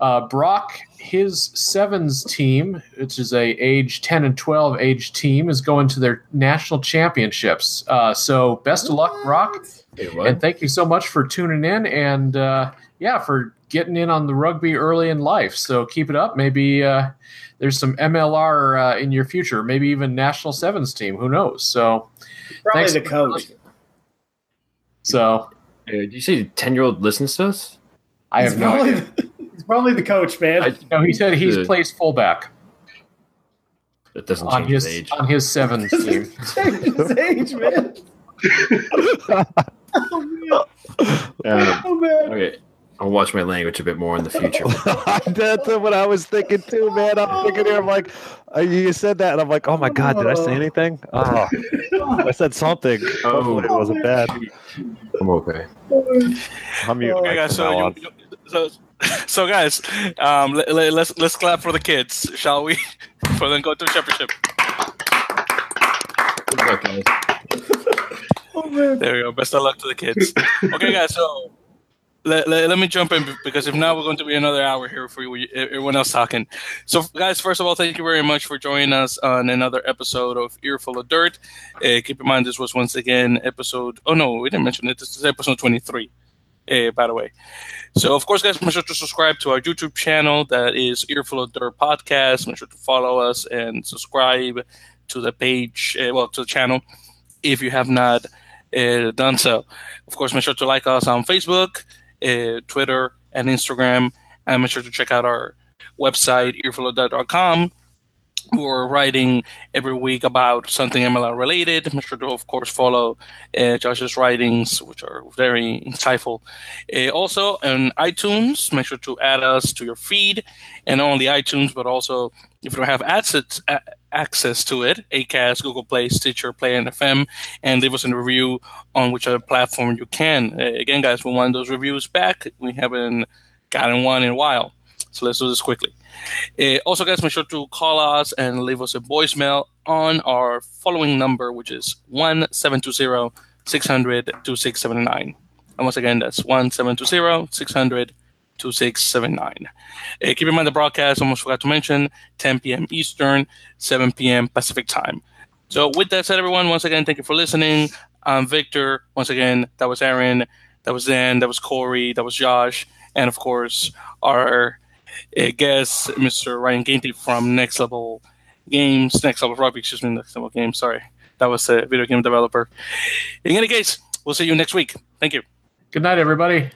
Uh, Brock, his sevens team, which is a age 10 and 12 age team, is going to their national championships. Uh, so best of luck, Brock. Hey. And thank you so much for tuning in and uh, yeah, for getting in on the rugby early in life. So keep it up. Maybe uh, there's some MLR uh, in your future, maybe even national sevens team. Who knows? So Probably Thanks the coach. so did you say ten year old listens to us? I have He's no probably, idea. He's probably the coach, man. I, No, he said he Good. plays fullback that doesn't on change his his age. on his sevens [laughs] team. his age, man. [laughs] Um, Oh man. okay, I'll watch my language a bit more in the future. [laughs] That's what I was thinking too, man. I'm thinking here, I'm like, uh, you said that, and I'm like, oh my god, did I say anything? Oh, I said something. Hopefully, it wasn't bad. I'm okay. I'm muted. Okay, guys. So, you, you- so, so guys, um, let, let, let's let's clap for the kids, shall we? [laughs] For them go to the championship. Oh man. There we go. Best of luck to the kids. Okay, guys. So let, let, let me jump in because if not, we're going to be another hour here for everyone else talking. So, guys, first of all, thank you very much for joining us on another episode of Earful of Dirt. Uh, keep in mind, this was once again episode. Oh no, we didn't mention it. This is episode twenty-three. Uh, by the way. So, of course, guys, make sure to subscribe to our YouTube channel. That is Earful of Dirt Podcast. Make sure to follow us and subscribe to the page, uh, well, to the channel if you have not uh, done so. Of course, make sure to like us on Facebook, Twitter, and Instagram. And make sure to check out our website, earfulofdirt.com. We're writing every week about something MLR related. Make sure to, of course, follow uh, Josh's writings, which are very insightful. Uh, also, on iTunes, make sure to add us to your feed, and not only iTunes, but also if you don't have access, a- access to it, Acast, Google Play, Stitcher, Play, and FM, and leave us a review on whichever platform you can. Uh, again, guys, we want those reviews back. We haven't gotten one in a while, so let's do this quickly. Uh, also, guys, make sure to call us and leave us a voicemail on our following number, which is 1720 600 2679. And once again, that's 1720 600 2679. Uh, keep in mind the broadcast, almost forgot to mention, 10 p.m. Eastern, 7 p.m. Pacific time. So, with that said, everyone, once again, thank you for listening. I'm Victor. Once again, that was Aaron, that was Zen, that was Corey, that was Josh, and of course, our guest, Mr. Ryan Gainty from Next Level Games, Next Level Rugby, excuse me, Next Level Games, sorry. That was a video game developer. In any case, we'll see you next week. Thank you. Good night, everybody.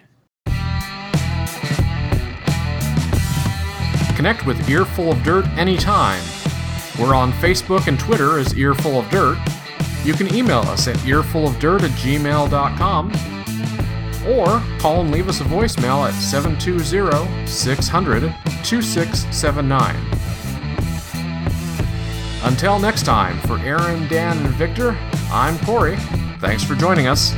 Connect with Earful of Dirt anytime. We're on Facebook and Twitter as Earful of Dirt. You can email us at earfulofdirt at gmail.com or call and leave us a voicemail at 720 600 2679. Until next time, for Aaron, Dan, and Victor, I'm Corey. Thanks for joining us.